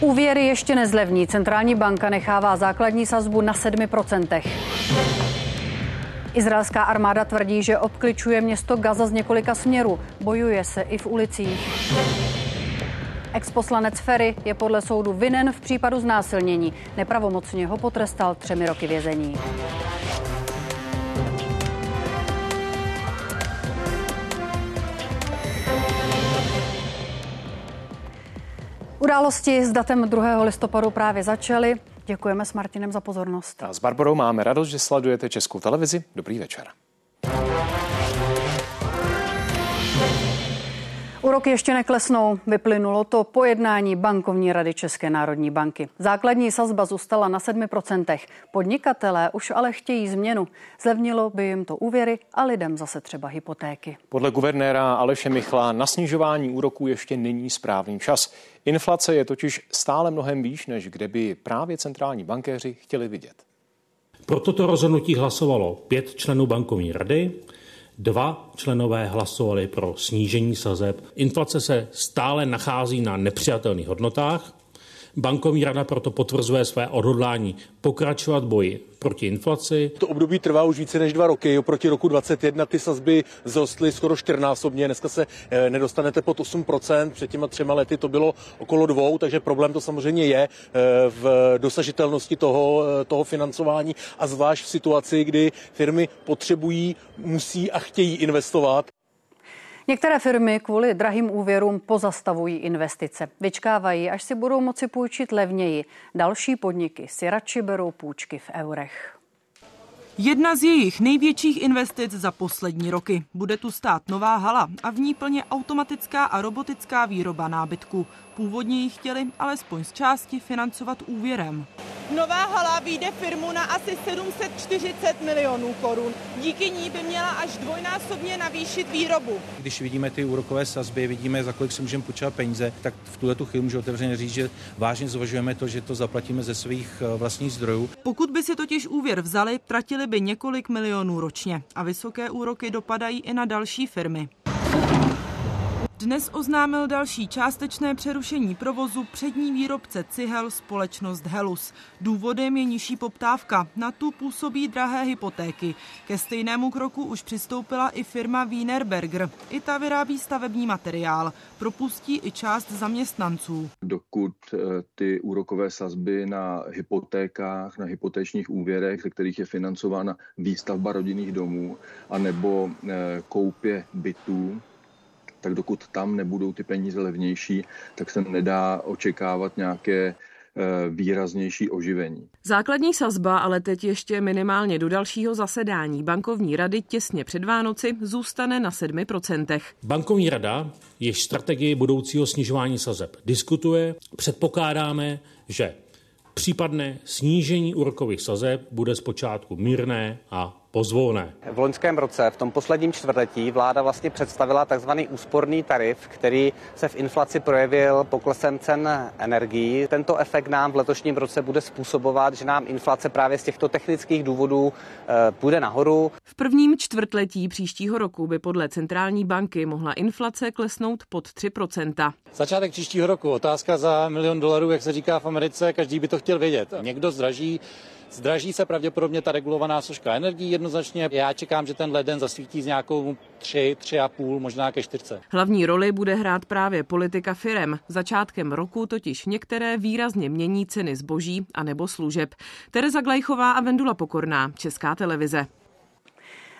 Úvěry ještě nezlevní. Centrální banka nechává základní sazbu na 7%. Izraelská armáda tvrdí, že obkličuje město Gaza z několika směrů. Bojuje se i v ulicích. Exposlanec Ferry je podle soudu vinen v případu znásilnění. Nepravomocně ho potrestal třemi roky vězení. Události s datem 2. listopadu právě začaly. Děkujeme s Martinem za pozornost. A s Barbarou máme radost, že sledujete Českou televizi. Dobrý večer. Úroky ještě neklesnou. Vyplynulo to po jednání bankovní rady České národní banky. Základní sazba zůstala na 7%. Podnikatelé už ale chtějí změnu. Zlevnilo by jim to úvěry a lidem zase třeba hypotéky. Podle guvernéra Aleše Michla na snižování úroků ještě není správný čas. Inflace je totiž stále mnohem výš, než kde by právě centrální bankéři chtěli vidět. Pro toto rozhodnutí hlasovalo pět členů bankovní rady, Dva členové hlasovali pro snížení sazeb. Inflace se stále nachází na nepřijatelných hodnotách. Bankovní rada proto potvrzuje své odhodlání pokračovat boji proti inflaci. To období trvá už více než dva roky. Oproti roku 2021 ty sazby zrostly skoro čtyřnásobně. Dneska se eh, nedostanete pod 8%. Před těma třema lety to bylo okolo dvou, takže problém to samozřejmě je eh, v dosažitelnosti toho, eh, toho financování a zvlášť v situaci, kdy firmy potřebují, musí a chtějí investovat. Některé firmy kvůli drahým úvěrům pozastavují investice. Vyčkávají, až si budou moci půjčit levněji. Další podniky si radši berou půjčky v eurech. Jedna z jejich největších investic za poslední roky. Bude tu stát nová hala a v ní plně automatická a robotická výroba nábytku. Původně ji chtěli alespoň z části financovat úvěrem. Nová hala vyjde firmu na asi 740 milionů korun. Díky ní by měla až dvojnásobně navýšit výrobu. Když vidíme ty úrokové sazby, vidíme, za kolik si můžeme půjčovat peníze, tak v tuhle tu chvíli můžu otevřeně říct, že vážně zvažujeme to, že to zaplatíme ze svých eh, vlastních zdrojů. Pokud by si totiž úvěr vzali, tratili by několik milionů ročně a vysoké úroky dopadají i na další firmy. Dnes oznámil další částečné přerušení provozu přední výrobce cihel společnost Helus. Důvodem je nižší poptávka. Na tu působí drahé hypotéky. Ke stejnému kroku už přistoupila i firma Wienerberger. I ta vyrábí stavební materiál. Propustí i část zaměstnanců. Dokud eh, ty úrokové sazby na hypotékách, na hypotečních úvěrech, ze kterých je financována výstavba rodinných domů, anebo eh, koupě bytů, tak dokud tam nebudou ty peníze levnější, tak se nedá očekávat nějaké eh, výraznější oživení. Základní sazba ale teď ještě minimálně do dalšího zasedání bankovní rady těsně před Vánoci zůstane na 7%. Bankovní rada jež strategii budoucího snižování sazeb diskutuje. Předpokládáme, že případné snížení úrokových sazeb bude zpočátku mírné a pozvolné. V loňském roce, v tom posledním čtvrtletí, vláda vlastně představila takzvaný úsporný tarif, který se v inflaci projevil poklesem cen energií. Tento efekt nám v letošním roce bude způsobovat, že nám inflace právě z těchto technických důvodů e, půjde nahoru. V prvním čtvrtletí příštího roku by podle centrální banky mohla inflace klesnout pod 3% Začátek příštího roku. Otázka za milion dolarů, jak se říká v Americe, každý by to chtěl vědět. Někdo zdraží Zdraží se pravděpodobně ta regulovaná složka energií jednoznačně. Já čekám, že ten leden zasvítí s nějakou 3, 3,5, možná ke 4. Hlavní roli bude hrát právě politika firem. Začátkem roku totiž některé výrazně mění ceny zboží a nebo služeb. Tereza Glejchová a Vendula Pokorná, Česká televize.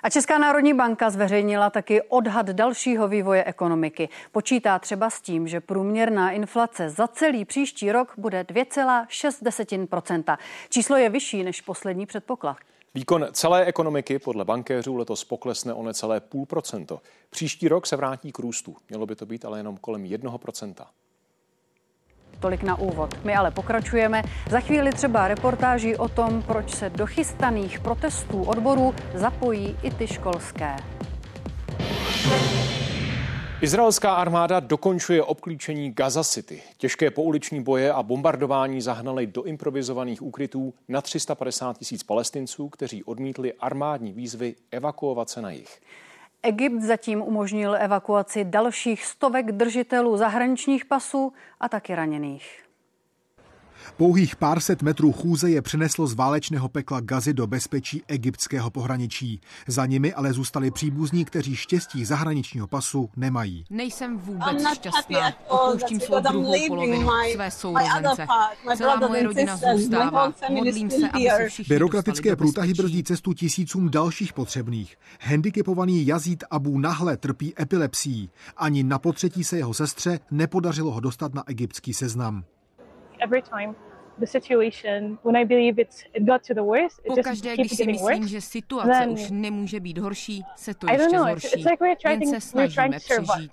A Česká národní banka zveřejnila taky odhad dalšího vývoje ekonomiky. Počítá třeba s tím, že průměrná inflace za celý příští rok bude 2,6% Číslo je vyšší než poslední předpoklad. Výkon celé ekonomiky podle bankéřů letos poklesne o necelé půl procento. Příští rok se vrátí k růstu. Mělo by to být ale jenom kolem jednoho procenta. Tolik na úvod. My ale pokračujeme. Za chvíli třeba reportáží o tom, proč se do chystaných protestů odborů zapojí i ty školské. Izraelská armáda dokončuje obklíčení Gaza City. Těžké pouliční boje a bombardování zahnaly do improvizovaných úkrytů na 350 tisíc palestinců, kteří odmítli armádní výzvy evakuovat se na jich. Egypt zatím umožnil evakuaci dalších stovek držitelů zahraničních pasů a taky raněných. Pouhých pár set metrů chůze je přeneslo z válečného pekla Gazy do bezpečí egyptského pohraničí. Za nimi ale zůstali příbuzní, kteří štěstí zahraničního pasu nemají. Nejsem vůbec šťastná. Opouštím svou druhou polovinu, své sourozence. Celá moje rodina zůstává. Modlím se, aby se všichni Byrokratické průtahy brzdí cestu tisícům dalších potřebných. Handicapovaný Jazid Abu Nahle trpí epilepsií. Ani na potřetí se jeho sestře nepodařilo ho dostat na egyptský seznam every time the situation, when I believe it's, it got to the worst, it Pokaždé, just když si myslím, worse, že situace then, už nemůže být horší, se to ještě know, zhorší. It's, it's like trying, Jen se snažíme přežít.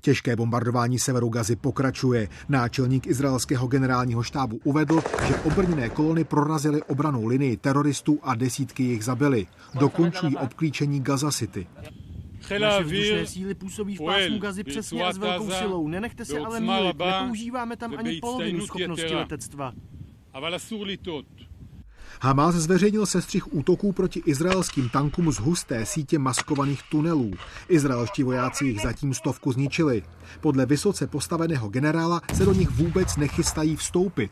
Těžké bombardování severu Gazy pokračuje. Náčelník izraelského generálního štábu uvedl, že obrněné kolony prorazily obranou linii teroristů a desítky jich zabili. Dokončují obklíčení Gaza City. Naše vzdušné síly působí v pásmu Gazy přesně a s velkou silou. Nenechte se ale mílit, nepoužíváme tam ani polovinu schopnosti letectva. Hamas zveřejnil sestřih útoků proti izraelským tankům z husté sítě maskovaných tunelů. Izraelští vojáci jich zatím stovku zničili. Podle vysoce postaveného generála se do nich vůbec nechystají vstoupit.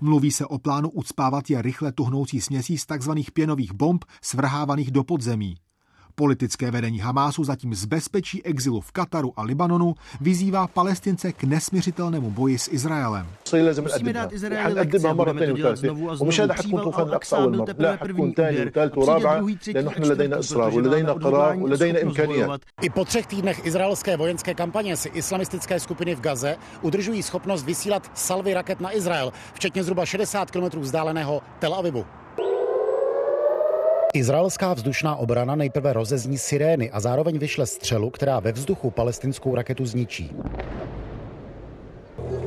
Mluví se o plánu ucpávat je rychle tuhnoucí směsí z tzv. pěnových bomb svrhávaných do podzemí. Politické vedení Hamásu zatím z bezpečí exilu v Kataru a Libanonu vyzývá Palestince k nesměřitelnému boji s Izraelem. Musíme dát Izraeli lekci, budeme to dělat znovu a znovu. Al-Aqsa byl teprve první úder. Přijde druhý, třetí a čtvrtý, I po třech týdnech izraelské vojenské kampaně si islamistické skupiny v Gaze udržují schopnost vysílat salvy raket na Izrael, včetně zhruba 60 km vzdáleného Tel Avivu. Izraelská vzdušná obrana nejprve rozezní sirény a zároveň vyšle střelu, která ve vzduchu palestinskou raketu zničí.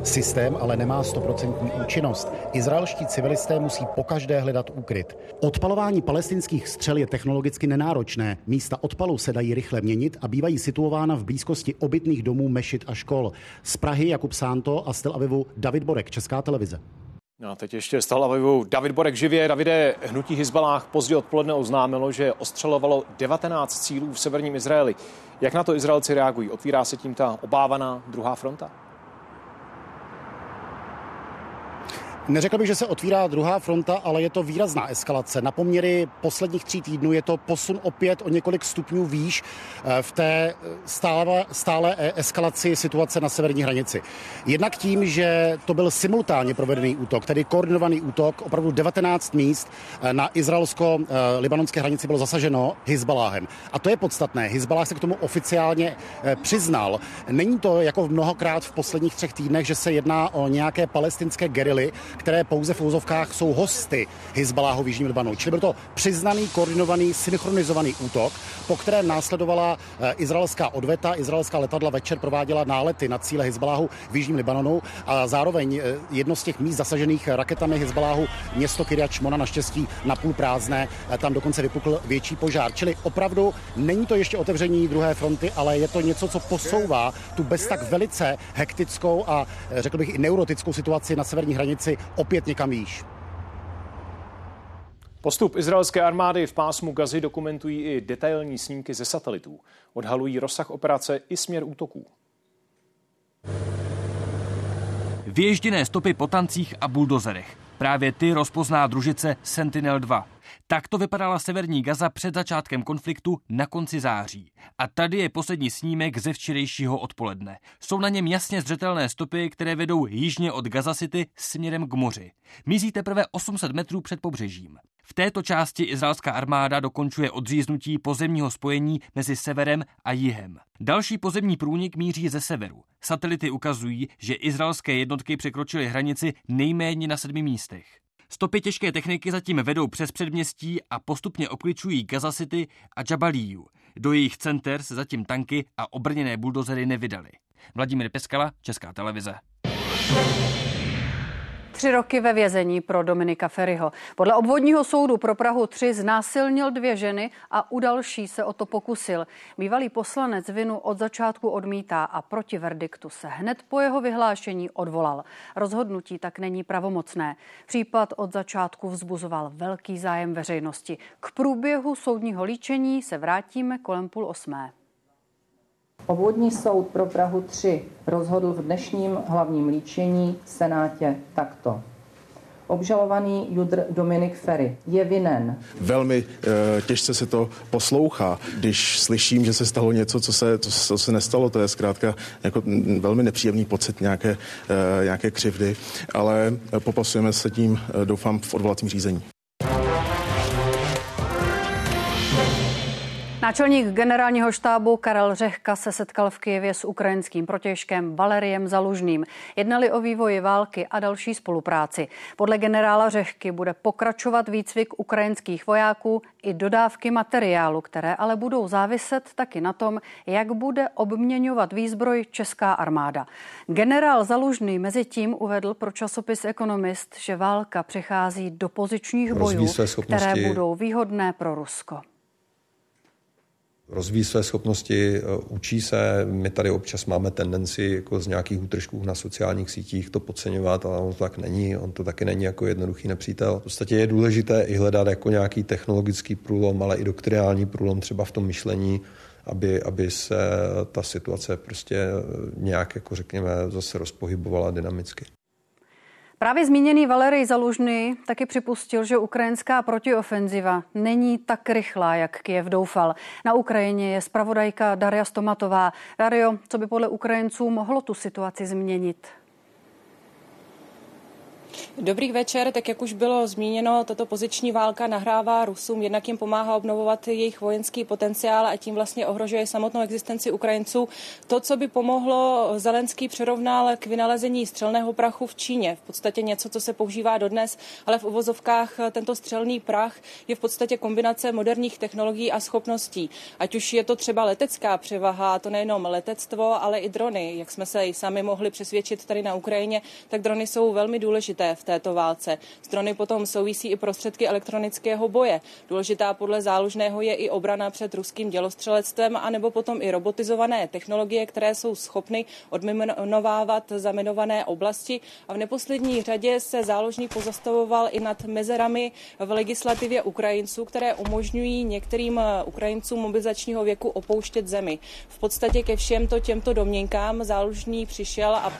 Systém ale nemá stoprocentní účinnost. Izraelští civilisté musí pokaždé hledat úkryt. Odpalování palestinských střel je technologicky nenáročné. Místa odpalu se dají rychle měnit a bývají situována v blízkosti obytných domů, mešit a škol. Z Prahy Jakub Sánto a z Tel Avivu David Borek, Česká televize. No teď ještě z Tel David Borek živě. Davide, hnutí Hizbalách pozdě odpoledne oznámilo, že ostřelovalo 19 cílů v severním Izraeli. Jak na to Izraelci reagují? Otvírá se tím ta obávaná druhá fronta? Neřekl bych, že se otvírá druhá fronta, ale je to výrazná eskalace. Na poměry posledních tří týdnů je to posun opět o několik stupňů výš eh, v té stále, stále eskalaci situace na severní hranici. Jednak tím, že to byl simultánně provedený útok, tedy koordinovaný útok, opravdu 19 míst eh, na izraelsko-libanonské hranici bylo zasaženo Hizbaláhem. A to je podstatné. Hizbalách se k tomu oficiálně eh, přiznal. Není to jako mnohokrát v posledních třech týdnech, že se jedná o nějaké palestinské gerily, které pouze v úzovkách jsou hosty Hezbaláhu v Jižním Libanu. Čili byl to přiznaný, koordinovaný, synchronizovaný útok, po kterém následovala eh, izraelská odveta. Izraelská letadla večer prováděla nálety na cíle Hezbaláhu v Jižním Libanonu a zároveň eh, jedno z těch míst zasažených raketami Hezbaláhu, město Kiryat Šmona, naštěstí napůl prázdné, eh, tam dokonce vypukl větší požár. Čili opravdu není to ještě otevření druhé fronty, ale je to něco, co posouvá tu bez tak velice hektickou a řekl bych i neurotickou situaci na severní hranici opět někam výš. Postup izraelské armády v pásmu Gazy dokumentují i detailní snímky ze satelitů. Odhalují rozsah operace i směr útoků. Věžděné stopy po tancích a buldozerech. Právě ty rozpozná družice Sentinel-2. Tak to vypadala severní Gaza před začátkem konfliktu na konci září. A tady je poslední snímek ze včerejšího odpoledne. Jsou na něm jasně zřetelné stopy, které vedou jižně od Gaza City směrem k moři. Mizí teprve 800 metrů před pobřežím. V této části izraelská armáda dokončuje odříznutí pozemního spojení mezi severem a jihem. Další pozemní průnik míří ze severu. Satelity ukazují, že izraelské jednotky překročily hranici nejméně na sedmi místech. Stopy těžké techniky zatím vedou přes předměstí a postupně obkličují Gaza City a Jabaliju. Do jejich center se zatím tanky a obrněné buldozery nevydaly. Vladimír Peskala, Česká televize. Tři roky ve vězení pro Dominika Ferryho. Podle obvodního soudu pro Prahu 3 znásilnil dvě ženy a u další se o to pokusil. Bývalý poslanec vinu od začátku odmítá a proti verdiktu se hned po jeho vyhlášení odvolal. Rozhodnutí tak není pravomocné. Případ od začátku vzbuzoval velký zájem veřejnosti. K průběhu soudního líčení se vrátíme kolem půl osmé. Obvodní soud pro Prahu 3 rozhodl v dnešním hlavním líčení v Senátě takto. Obžalovaný Judr Dominik Ferry je vinen. Velmi e, těžce se to poslouchá, když slyším, že se stalo něco, co se, co, co se nestalo. To je zkrátka jako velmi nepříjemný pocit nějaké, e, nějaké křivdy, ale popasujeme se tím, doufám, v odvolacím řízení. Náčelník generálního štábu Karel Řehka se setkal v Kijevě s ukrajinským protěžkem Valeriem Zalužným. Jednali o vývoji války a další spolupráci. Podle generála Řehky bude pokračovat výcvik ukrajinských vojáků i dodávky materiálu, které ale budou záviset taky na tom, jak bude obměňovat výzbroj česká armáda. Generál Zalužný mezi tím uvedl pro časopis Economist, že válka přechází do pozičních bojů, které budou výhodné pro Rusko rozvíjí své schopnosti, eh, učí se. My tady občas máme tendenci jako z nějakých útržků na sociálních sítích to podceňovat, ale on to tak není. On to taky není jako jednoduchý nepřítel. V podstatě je důležité i hledat jako nějaký technologický průlom, ale i doktriální průlom třeba v tom myšlení, aby, aby se ta situace prostě nějak, jako řekněme, zase rozpohybovala dynamicky. Právě zmíněný Valery Zalužný taky připustil, že ukrajinská protiofenziva není tak rychlá, jak Kiev doufal. Na Ukrajině je spravodajka Daria Stomatová. Dario, co by podle Ukrajinců mohlo tu situaci změnit? Dobrý večer, tak jak už bylo zmíněno, tato poziční válka nahrává Rusům, jednak jim pomáhá obnovovat jejich vojenský potenciál a tím vlastně ohrožuje samotnou existenci Ukrajinců. To, co by pomohlo, Zelenský přirovnal k vynalezení střelného prachu v Číně. V podstatě něco, co se používá dodnes, ale v uvozovkách tento střelný prach je v podstatě kombinace moderních technologií a schopností. Ať už je to třeba letecká převaha, to nejenom letectvo, ale i drony. Jak jsme se i sami mohli přesvědčit tady na Ukrajině, tak drony jsou velmi důležité v této válce. S drony potom souvisí i prostředky elektronického boje. Důležitá podle záložného je i obrana před ruským dělostřelectvem, anebo potom i robotizované technologie, které jsou schopny odminovávat zaminované oblasti. A v neposlední řadě se záložník pozastavoval i nad mezerami v legislativě Ukrajinců, které umožňují některým Ukrajincům mobilizačního věku opouštět zemi. V podstatě ke všemto těmto domněnkám záložní přišel a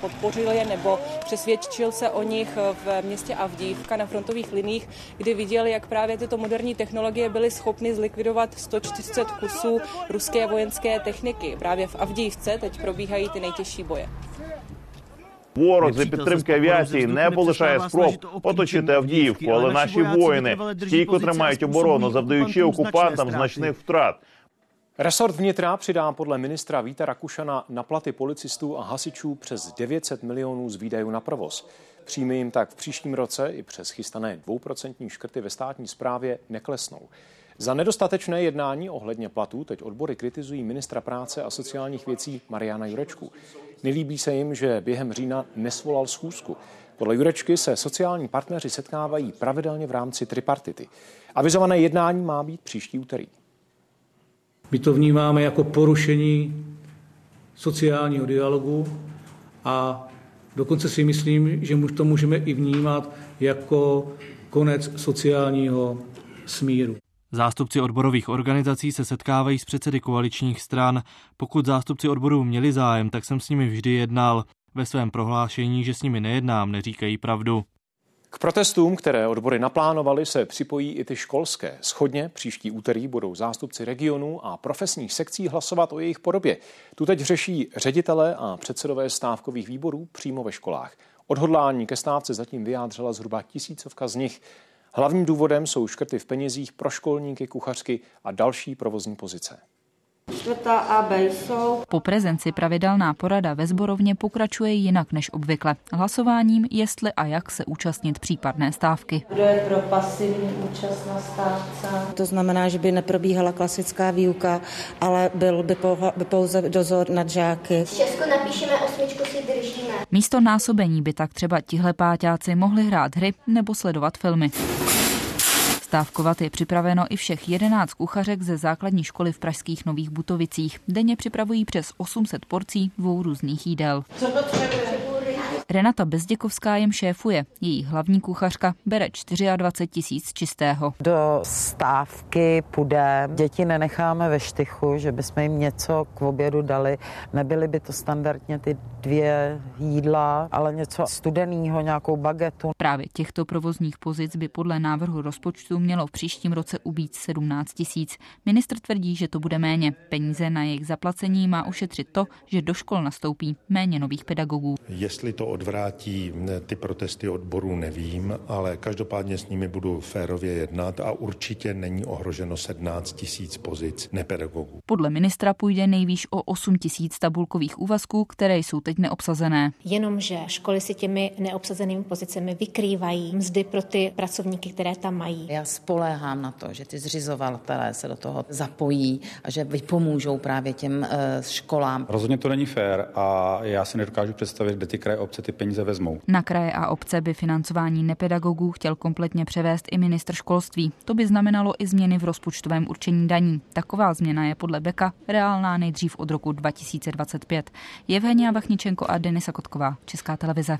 podpořil je nebo přesvědčil se o nich nich v městě Avdívka na frontových liních, kdy viděl, jak právě tyto moderní technologie byly schopny zlikvidovat 140 kusů ruské vojenské techniky. Právě v Avdívce teď probíhají ty nejtěžší boje. Ворог за підтримки авіації не полишає спроб оточити Авдіївку, але наші воїни стійко тримають оборону, завдаючи окупантам значних втрат. Resort vnitra přidá podle ministra Víta Rakušana na platy policistů a hasičů přes 900 milionů z výdajů na provoz. Příjmy jim tak v příštím roce i přes chystané dvouprocentní škrty ve státní správě neklesnou. Za nedostatečné jednání ohledně platů teď odbory kritizují ministra práce a sociálních věcí Mariana Jurečku. Nelíbí se jim, že během října nesvolal schůzku. Podle Jurečky se sociální partneři setkávají pravidelně v rámci tripartity. Avizované jednání má být příští úterý. My to vnímáme jako porušení sociálního dialogu a Dokonce si myslím, že to můžeme i vnímat jako konec sociálního smíru. Zástupci odborových organizací se setkávají s předsedy koaličních stran. Pokud zástupci odborů měli zájem, tak jsem s nimi vždy jednal. Ve svém prohlášení, že s nimi nejednám, neříkají pravdu. K protestům, které odbory naplánovaly, se připojí i ty školské. Schodně příští úterý budou zástupci regionů a profesních sekcí hlasovat o jejich podobě. Tu teď řeší ředitele a předsedové stávkových výborů přímo ve školách. Odhodlání ke stávce zatím vyjádřila zhruba tisícovka z nich. Hlavním důvodem jsou škrty v penězích pro školníky, kuchařky a další provozní pozice. Čtvrtá A, B jsou. Po prezenci pravidelná porada ve zborovně pokračuje jinak než obvykle. Hlasováním, jestli a jak se účastnit případné stávky. Kdo je pro pasivní účast na stávce? To znamená, že by neprobíhala klasická výuka, ale byl by, by pouze dozor nad žáky. V Česku napíšeme osmičku si držíme. Místo násobení by tak třeba tihle páťáci mohli hrát hry nebo sledovat filmy. Stávkovat je připraveno i všech 11 kuchařek ze základní školy v pražských Nových Butovicích. Denně připravují přes 800 porcí dvou různých jídel. Co? Renata Bezděkovská jim šéfuje. Její hlavní kuchařka bere 24 tisíc čistého. Do stávky půjde. Děti nenecháme ve štychu, že bychom jim něco k obědu dali. Nebyly by to standardně ty dvě jídla, ale něco studeného, nějakou bagetu. Právě těchto provozních pozic by podle návrhu rozpočtu mělo v příštím roce ubít 17 tisíc. Ministr tvrdí, že to bude méně. Peníze na jejich zaplacení má ušetřit to, že do škol nastoupí méně nových pedagogů. Jestli to odvrátí ty protesty odborů, nevím, ale každopádně s nimi budu férově jednat a určitě není ohroženo 17 tisíc pozic nepedagogů. Podle ministra půjde nejvýš o 8 tisíc tabulkových úvazků, které jsou teď neobsazené. Jenomže školy si těmi neobsazenými pozicemi vykrývají mzdy pro ty pracovníky, které tam mají. Já spoléhám na to, že ty zřizovatelé se do toho zapojí a že vypomůžou právě těm uh, školám. Rozhodně to není fér a já si nedokážu představit, kde ty kraje obce ty peníze vezmou. Na kraje a obce by financování nepedagogů chtěl kompletně převést i ministr školství. To by znamenalo i změny v rozpočtovém určení daní. Taková změna je podle Beka reálná nejdřív od roku 2025. Evgenia Vachničenko a Denisa Kotková, Česká televize.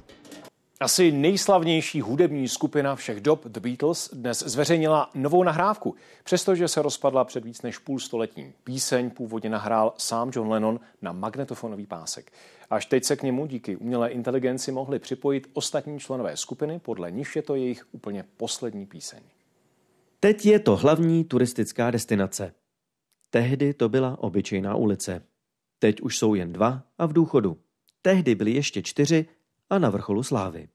Asi nejslavnější hudební skupina všech dob The Beatles dnes zveřejnila novou nahrávku. Přestože se rozpadla před víc než půl stoletím. Píseň původně nahrál sám John Lennon na magnetofonový pásek. Až teď se k němu díky umělé inteligenci mohli připojit ostatní členové skupiny, podle níž je to jejich úplně poslední píseň. Teď je to hlavní turistická destinace. Tehdy to byla obyčejná ulice. Teď už jsou jen dva a v důchodu. Tehdy byli ještě čtyři a na vrcholu slávy.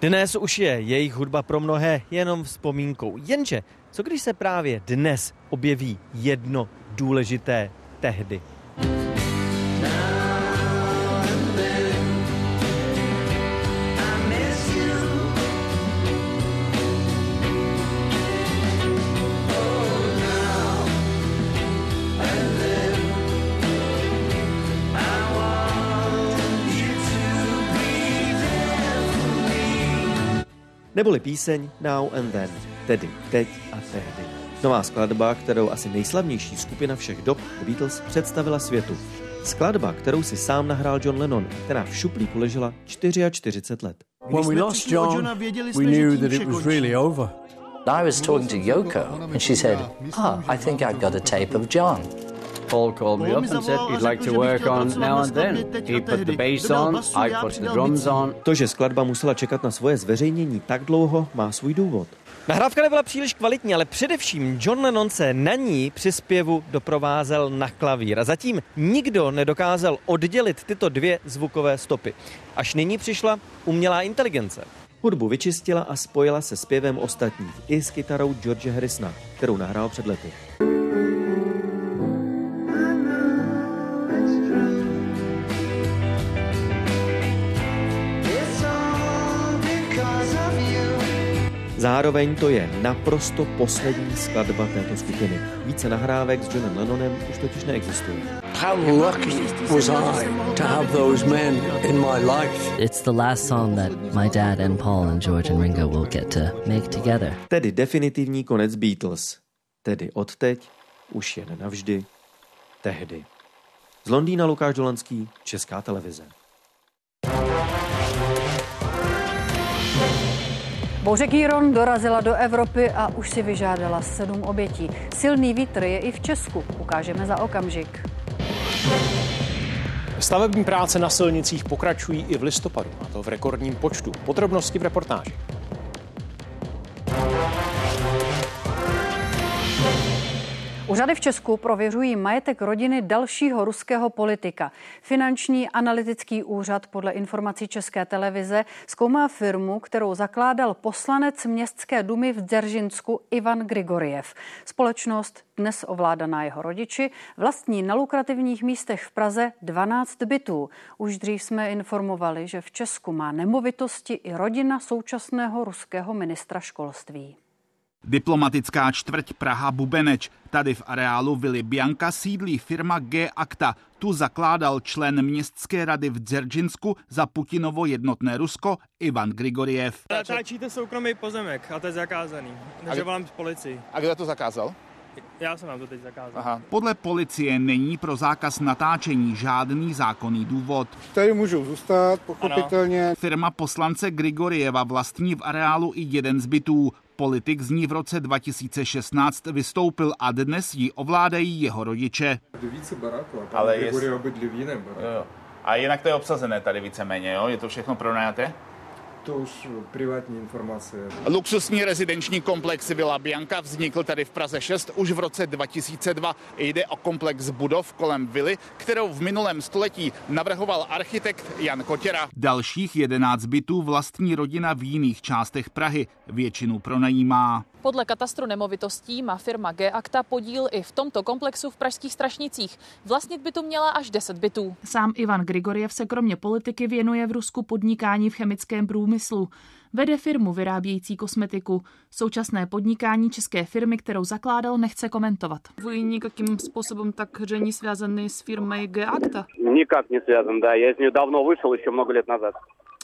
Dnes už je jejich hudba pro mnohé jenom vzpomínkou. Jenže, co když se právě dnes objeví jedno důležité tehdy? Neboli píseň Now and Then, tedy teď a tehdy. Nová skladba, kterou asi nejslavnější skupina všech dob The Beatles představila světu. Skladba, kterou si sám nahrál John Lennon, která v šuplíku ležela 44 let. When we lost John, we knew that it was really over. I was talking to Yoko and she said, ah, I think I've got a tape of John. Paul called me up and said he'd like to work on Now and Then. He put the bass on, I put the drums on. To, že skladba musela čekat na svoje zveřejnění tak dlouho, má svůj důvod. Nahrávka nebyla příliš kvalitní, ale především John Lennon se na ní při zpěvu doprovázel na klavír a zatím nikdo nedokázal oddělit tyto dvě zvukové stopy. Až nyní přišla umělá inteligence. Hudbu vyčistila a spojila se zpěvem ostatních i s kytarou George Harrisona, kterou nahrál před lety. Zároveň to je naprosto poslední skladba této skupiny. Více nahrávek s Johnem Lennonem už totiž neexistuje. How lucky was I to have those men in my life. It's the last song that my dad and Paul and George and Ringo will get to make together. Tedy definitivní konec Beatles. Tedy odteď už jen navždy tehdy. Z Londýna Lukáš Dolanský, Česká televize. Bouře Kýron dorazila do Evropy a už si vyžádala sedm obětí. Silný vítr je i v Česku. Ukážeme za okamžik. Stavební práce na silnicích pokračují i v listopadu, a to v rekordním počtu. Podrobnosti v reportáži. Úřady v Česku prověřují majetek rodiny dalšího ruského politika. Finanční analytický úřad podle informací České televize zkoumá firmu, kterou zakládal poslanec městské dumy v Dzeržinsku Ivan Grigoriev. Společnost, dnes ovládaná jeho rodiči, vlastní na lukrativních místech v Praze 12 bytů. Už dřív jsme informovali, že v Česku má nemovitosti i rodina současného ruského ministra školství. Diplomatická čtvrť Praha Bubeneč. Tady v areálu Vily Bianka sídlí firma G Akta. Tu zakládal člen městské rady v Dzeržinsku za Putinovo jednotné Rusko Ivan Grigoriev. Natáčíte soukromý pozemek a to je zakázaný. Takže volám policii. A kdo to zakázal? Já jsem vám to teď zakázal. Aha. Podle policie není pro zákaz natáčení žádný zákonný důvod. Tady můžou zůstat, pochopitelně. Ano. Firma poslance Grigorieva vlastní v areálu i jeden z bytů. Politik z ní v roce 2016 vystoupil a dnes ji ovládají jeho rodiče. Ale je... A jinak to je obsazené tady víceméně, jo? Je to všechno pronajaté? To už privátní informace. Luxusní rezidenční komplex Villa Bianca vznikl tady v Praze 6 už v roce 2002. Jde o komplex budov kolem vily, kterou v minulém století navrhoval architekt Jan Kotěra. Dalších 11 bytů vlastní rodina v jiných částech Prahy. Většinu pronajímá. Podle katastru nemovitostí má firma G-Akta podíl i v tomto komplexu v pražských Strašnicích. Vlastnit by tu měla až 10 bytů. Sám Ivan Grigoriev se kromě politiky věnuje v Rusku podnikání v chemickém průmyslu. Vede firmu vyrábějící kosmetiku. Současné podnikání české firmy, kterou zakládal, nechce komentovat. Vy nikakým způsobem tak není svázaný s firmou G-Akta? Никак не связан, да. Я из нее давно вышел, еще много лет назад.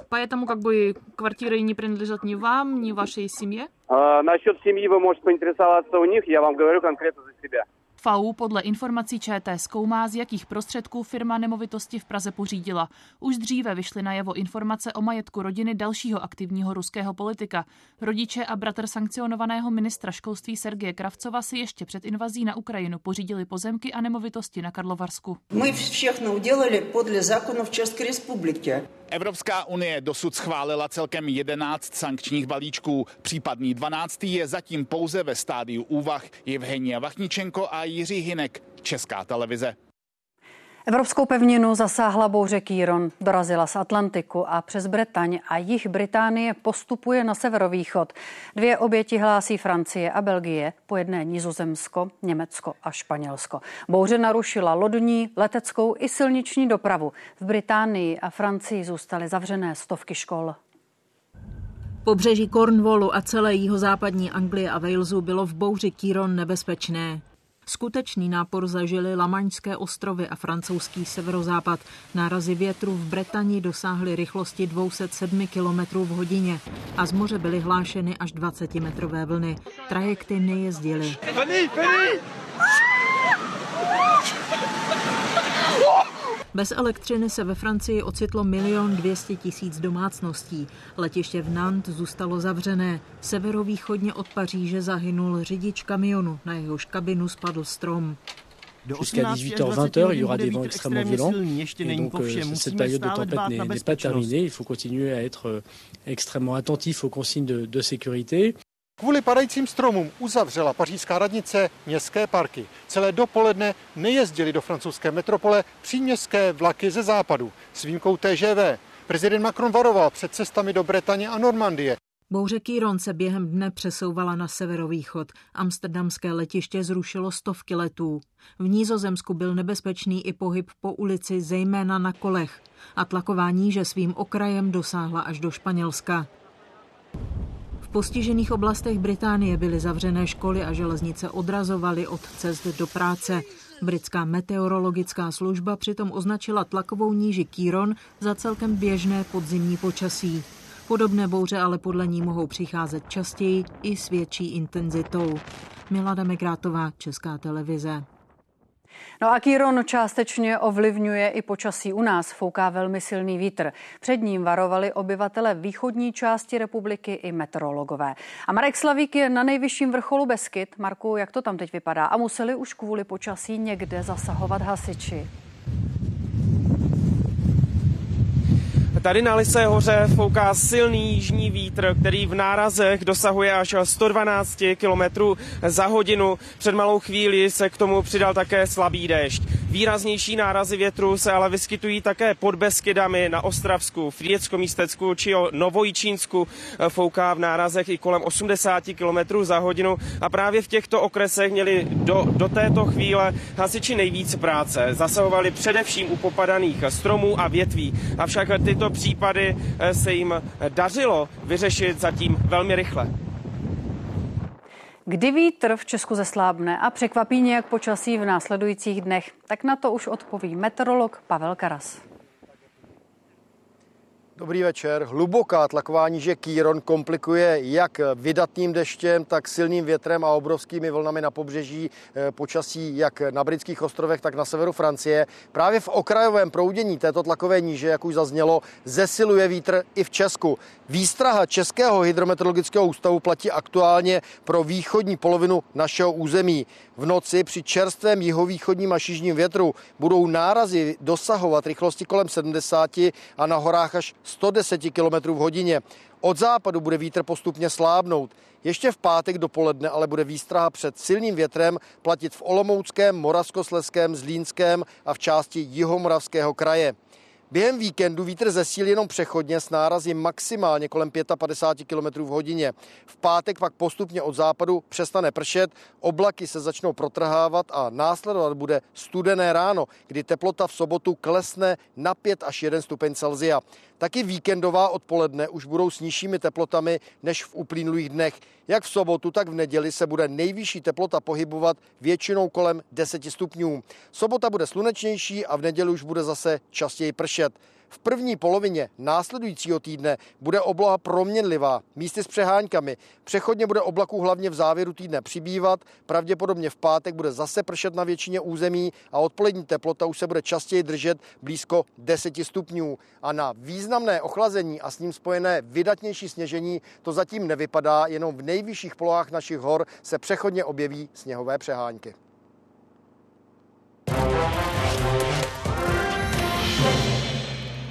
Поэтому как бы квартиры не принадлежат ни вам, ни вашей семье? А, насчет семьи вы можете поинтересоваться у них, я вам говорю конкретно за себя. FAU podle informací ČT zkoumá, z jakých prostředků firma nemovitosti v Praze pořídila. Už dříve vyšly najevo informace o majetku rodiny dalšího aktivního ruského politika. Rodiče a bratr sankcionovaného ministra školství Sergeje Kravcova si ještě před invazí na Ukrajinu pořídili pozemky a nemovitosti na Karlovarsku. My všechno udělali podle zákonů v České republice. Evropská unie dosud schválila celkem 11 sankčních balíčků. Případný 12. je zatím pouze ve stádiu úvah. Evgenia Vachničenko a Jiří Hinek, Česká televize. Evropskou pevninu zasáhla bouře Kýron, dorazila z Atlantiku a přes Bretaň a jich Británie postupuje na severovýchod. Dvě oběti hlásí Francie a Belgie, po jedné Nizozemsko, Německo a Španělsko. Bouře narušila lodní, leteckou i silniční dopravu. V Británii a Francii zůstaly zavřené stovky škol. Pobřeží Cornwallu a celé jihozápadní Anglie a Walesu bylo v bouři Kýron nebezpečné. Skutečný nápor zažili Lamaňské ostrovy a francouzský severozápad. Nárazy větru v Bretani dosáhly rychlosti 207 km v hodině a z moře byly hlášeny až 20-metrové vlny. Trajekty nejezdily. Bez elektřiny se ve Francii ocitlo milion dvěstě tisíc domácností. Letiště v Nantes zůstalo zavřené. Severovýchodně od Paříže zahynul řidič kamionu, na jehož kabinu spadl strom. Jusqu'à 18h-20h, il y aura des vents extrêmement violents. Et donc, euh, cette période de tempête n'est pas terminée. Il faut continuer à être euh, extrêmement attentif aux consignes de, de sécurité. Kvůli padajícím stromům uzavřela pařížská radnice městské parky. Celé dopoledne nejezdili do francouzské metropole příměstské vlaky ze západu s výjimkou TGV. Prezident Macron varoval před cestami do Bretaně a Normandie. Bouře Kýron se během dne přesouvala na severovýchod. Amsterdamské letiště zrušilo stovky letů. V Nízozemsku byl nebezpečný i pohyb po ulici, zejména na kolech. A tlaková níže svým okrajem dosáhla až do Španělska. Postižených oblastech Británie byly zavřené školy a železnice odrazovaly od cest do práce. Britská meteorologická služba přitom označila tlakovou níži Kýron za celkem běžné podzimní počasí. Podobné bouře ale podle ní mohou přicházet častěji i s větší intenzitou. Milada Megrátová, Česká televize. No a Kýron částečně ovlivňuje i počasí u nás. Fouká velmi silný vítr. Před ním varovali obyvatele východní části republiky i meteorologové. A Marek Slavík je na nejvyšším vrcholu Beskyt. Marku, jak to tam teď vypadá? A museli už kvůli počasí někde zasahovat hasiči? Tady na Lise hoře fouká silný jižní vítr, který v nárazech dosahuje až 112 km za hodinu. Před malou chvíli se k tomu přidal také slabý déšť. Výraznější nárazy větru se ale vyskytují také pod Beskydami na Ostravsku, v Děcko-Místecku či o Novojičínsku. Fouká v nárazech i kolem 80 km za hodinu a právě v těchto okresech měli do, do této chvíle hasiči nejvíc práce. Zasahovali především u popadaných stromů a větví. Avšak tyto případy se jim dařilo vyřešit zatím velmi rychle. Kdy vítr v Česku zeslábne a překvapí nějak počasí v následujících dnech, tak na to už odpoví meteorolog Pavel Karas. Dobrý večer. Hluboká tlaková níže Kýron komplikuje jak vydatným deštěm, tak silným větrem a obrovskými vlnami na pobřeží eh, počasí jak na britských ostrovech, tak na severu Francie. Právě v okrajovém proudění této tlakové níže, jak už zaznělo, zesiluje vítr i v Česku. Výstraha Českého hydrometeorologického ústavu platí aktuálně pro východní polovinu našeho území. V noci při čerstvém jihovýchodním a šižním větru budou nárazy dosahovat rychlosti kolem 70 a na horách až 110 km v hodině. Od západu bude vítr postupně slábnout. Ještě v pátek dopoledne ale bude výstraha před silným větrem platit v Olomouckém, Moravskosleském, Zlínském a v části Jihomoravského kraje. Během víkendu vítr zesílí jenom přechodně s nárazy maximálně kolem 55 km v hodině. V pátek pak postupně od západu přestane pršet, oblaky se začnou protrhávat a následovat bude studené ráno, kdy teplota v sobotu klesne na 5 až 1 stupeň Celzia. Taky víkendová odpoledne už budou s nižšími teplotami než v uplynulých dnech. Jak v sobotu, tak v neděli se bude nejvyšší teplota pohybovat většinou kolem 10 stupňů. Sobota bude slunečnější a v neděli už bude zase častěji pršet. V první polovině následujícího týdne bude obloha proměnlivá, místy s přeháňkami. Přechodně bude oblaků hlavně v závěru týdne přibývat, pravděpodobně v pátek bude zase pršet na většině území a odpolední teplota už se bude častěji držet blízko 10 stupňů. A na významné ochlazení a s ním spojené vydatnější sněžení to zatím nevypadá, jenom v nejvyšších polohách našich hor se přechodně objeví sněhové přehánky.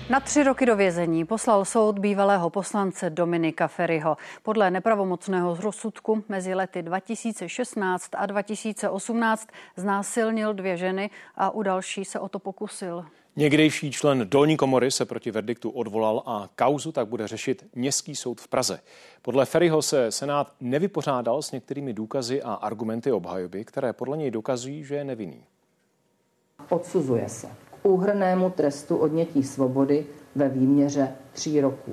Na tři roky do vězení poslal soud bývalého poslance Dominika Ferryho. Podle nepravomocného rozsudku mezi lety 2016 a 2018 znásilnil dvě ženy a u další se o to pokusil. Někdejší člen dolní komory se proti verdiktu odvolal a kauzu tak bude řešit Městský soud v Praze. Podle Ferryho se Senát nevypořádal s některými důkazy a argumenty obhajoby, které podle něj dokazují, že je nevinný. Odsuzuje se úhrnému trestu odnětí svobody ve výměře tří roků.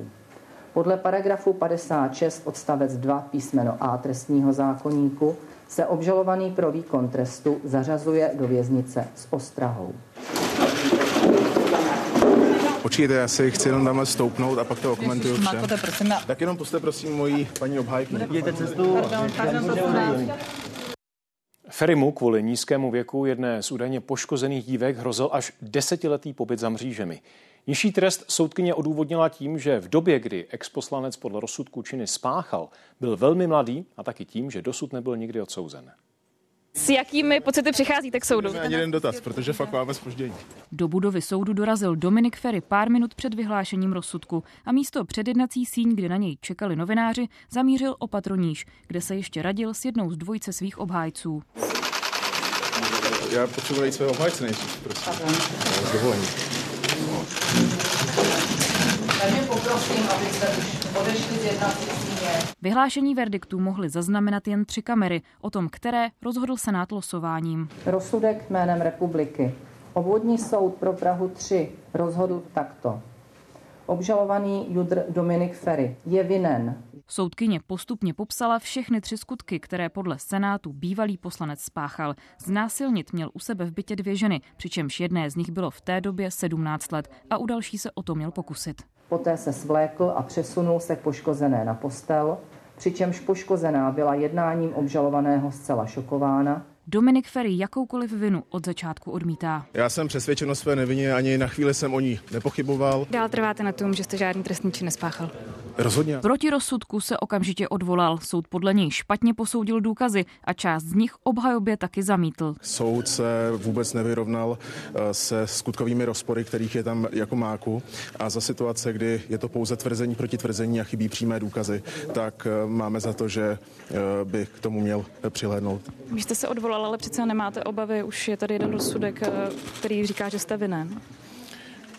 Podle paragrafu 56 odstavec 2 písmeno A trestního zákoníku se obžalovaný pro výkon trestu zařazuje do věznice s ostrahou. Počkejte, já si chci jenom tamhle stoupnout a pak to okomentuju vše. Tak jenom puste prosím mojí paní obhájku. Mějte cestu. Ferimu kvůli nízkému věku jedné z údajně poškozených dívek hrozil až desetiletý pobyt za mřížemi. Nižší trest soudkyně odůvodnila tím, že v době, kdy exposlanec podle rozsudku činy spáchal, byl velmi mladý a taky tím, že dosud nebyl nikdy odsouzen. S jakými pocity přicházíte k soudu? Ani jeden dotaz, protože fakt máme spoždění. Do budovy soudu dorazil Dominik Ferry pár minut před vyhlášením rozsudku a místo předjednací síň, kde na něj čekali novináři, zamířil o patroníž, kde se ještě radil s jednou z dvojice svých obhájců. Já potřebuji jít své obhájce nejdřív, prosím. Dovolení. Takže poprosím, abyste už odešli z jednací Vyhlášení verdiktů mohly zaznamenat jen tři kamery, o tom, které rozhodl Senát losováním. Rozsudek jménem republiky. Obvodní soud pro Prahu 3 rozhodl takto. Obžalovaný Judr Dominik Ferry je vinen. Soudkyně postupně popsala všechny tři skutky, které podle Senátu bývalý poslanec spáchal. Znásilnit měl u sebe v bytě dvě ženy, přičemž jedné z nich bylo v té době 17 let a u další se o to měl pokusit. Poté se svlékl a přesunul se k poškozené na postel, přičemž poškozená byla jednáním obžalovaného zcela šokována Dominik Ferry jakoukoliv vinu od začátku odmítá. Já jsem přesvědčen o své nevině, ani na chvíli jsem o ní nepochyboval. Dál trváte na tom, že jste žádný trestný čin nespáchal? Rozhodně. Proti rozsudku se okamžitě odvolal. Soud podle něj špatně posoudil důkazy a část z nich obhajobě taky zamítl. Soud se vůbec nevyrovnal eh, se skutkovými rozpory, kterých je tam jako máku. A za situace, kdy je to pouze tvrzení proti tvrzení a chybí přímé důkazy, tak eh, máme za to, že eh, by k tomu měl přihlédnout. Vy jste se odvolal, ale přece nemáte obavy, už je tady jeden rozsudek, který říká, že jste vinen.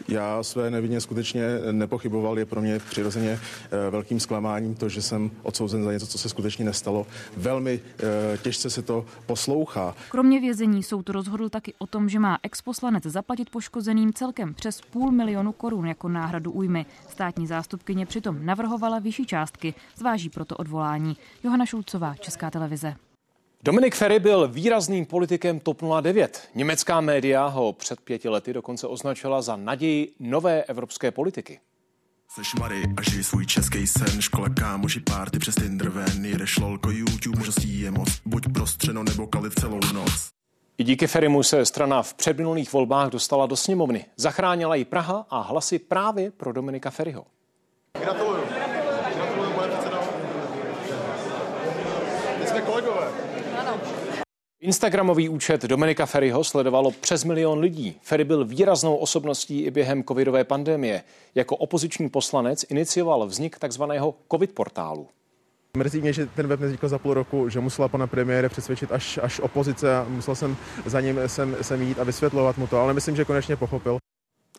Já své nevině skutečně nepochyboval. Je pro mě přirozeně eh, velkým zklamáním to, že jsem odsouzen za něco, co se skutečně nestalo. Velmi eh, těžce se to poslouchá. Kromě vězení soud rozhodl taky o tom, že má exposlanec zaplatit poškozeným celkem přes půl milionu korun jako náhradu újmy. Státní zástupkyně přitom navrhovala vyšší částky, zváží proto odvolání. Johana Šulcová, Česká televize. Dominik Ferry byl výrazným politikem TOP 09. Německá média ho před pěti lety dokonce označila za naději nové evropské politiky. Seš Mary a žij svůj český sen, škola kámoši, párty přes Tinder ven, jedeš lolko, YouTube, možností je moc, buď prostřeno nebo kalit celou noc. I díky Ferimu se strana v předminulých volbách dostala do sněmovny. Zachránila ji Praha a hlasy právě pro Dominika Feriho. Gratuluju. Gratuluju, pane předsedo. My jsme kolegové. Instagramový účet Dominika Ferryho sledovalo přes milion lidí. Ferry byl výraznou osobností i během covidové pandemie. Jako opoziční poslanec inicioval vznik takzvaného covid portálu. Mrzí mě, že ten web nevznikl za půl roku, že musela pana premiére přesvědčit až, až opozice a musel jsem za ním sem, sem jít a vysvětlovat mu to, ale myslím, že konečně pochopil.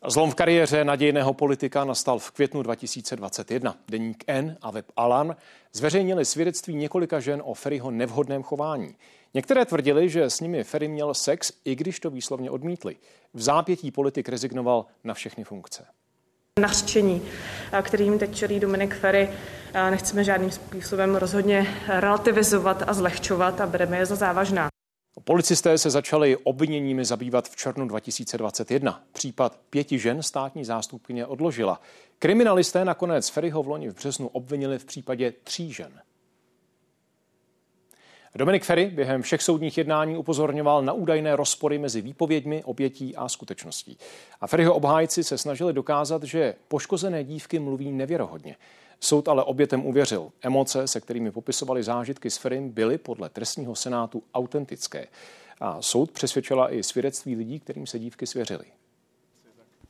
Zlom v kariéře nadějného politika nastal v květnu 2021. Deník N a web Alarm zveřejnili svědectví několika žen o Ferryho nevhodném chování. Některé tvrdili, že s nimi Ferry měl sex, i když to výslovně odmítli. V zápětí politik rezignoval na všechny funkce nařčení, kterým teď čelí Dominik Ferry, nechceme žádným způsobem rozhodně relativizovat a zlehčovat a bereme je za závažná. Policisté se začali obviněními zabývat v červnu 2021. Případ pěti žen státní zástupkyně odložila. Kriminalisté nakonec Ferryho v loni v březnu obvinili v případě tří žen. Dominik Ferry během všech soudních jednání upozorňoval na údajné rozpory mezi výpověďmi, obětí a skutečností. A Ferryho obhájci se snažili dokázat, že poškozené dívky mluví nevěrohodně. Soud ale obětem uvěřil. Emoce, se kterými popisovali zážitky s Ferrym, byly podle trestního senátu autentické. A soud přesvědčila i svědectví lidí, kterým se dívky svěřili.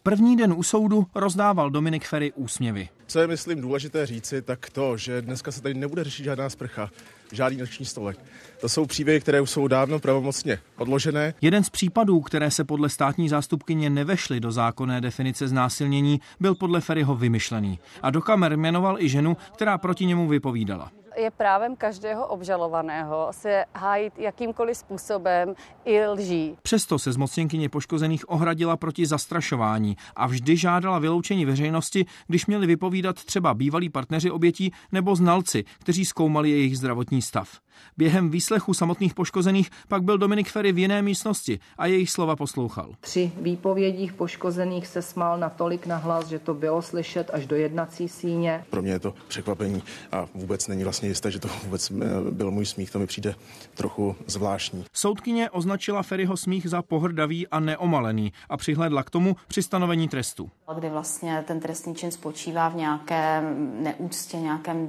První den u soudu rozdával Dominik Ferry úsměvy. Co je, myslím, důležité říci, tak to, že dneska se tady nebude řešit žádná sprcha, žádný noční stolek. To jsou příběhy, které už jsou dávno pravomocně odložené. Jeden z případů, které se podle státní zástupkyně nevešly do zákonné definice znásilnění, byl podle Ferryho vymyšlený. A do kamer jmenoval i ženu, která proti němu vypovídala je právem každého obžalovaného se hájit jakýmkoliv způsobem i lží. Přesto se zmocněnkyně poškozených ohradila proti zastrašování a vždy žádala vyloučení veřejnosti, když měli vypovídat třeba bývalí partneři obětí nebo znalci, kteří zkoumali jejich zdravotní stav. Během výslechu samotných poškozených pak byl Dominik Ferry v jiné místnosti a jejich slova poslouchal. Při výpovědích poškozených se smál natolik nahlas, že to bylo slyšet až do jednací síně. Pro mě je to překvapení a vůbec není vlastně jisté, že to vůbec eh, byl můj smích. To mi přijde trochu zvláštní. Soudkyně označila Ferryho smích za pohrdavý a neomalený a přihledla k tomu při stanovení trestu. Kdy vlastně ten trestný čin spočívá v nějakém neúctě, nějakém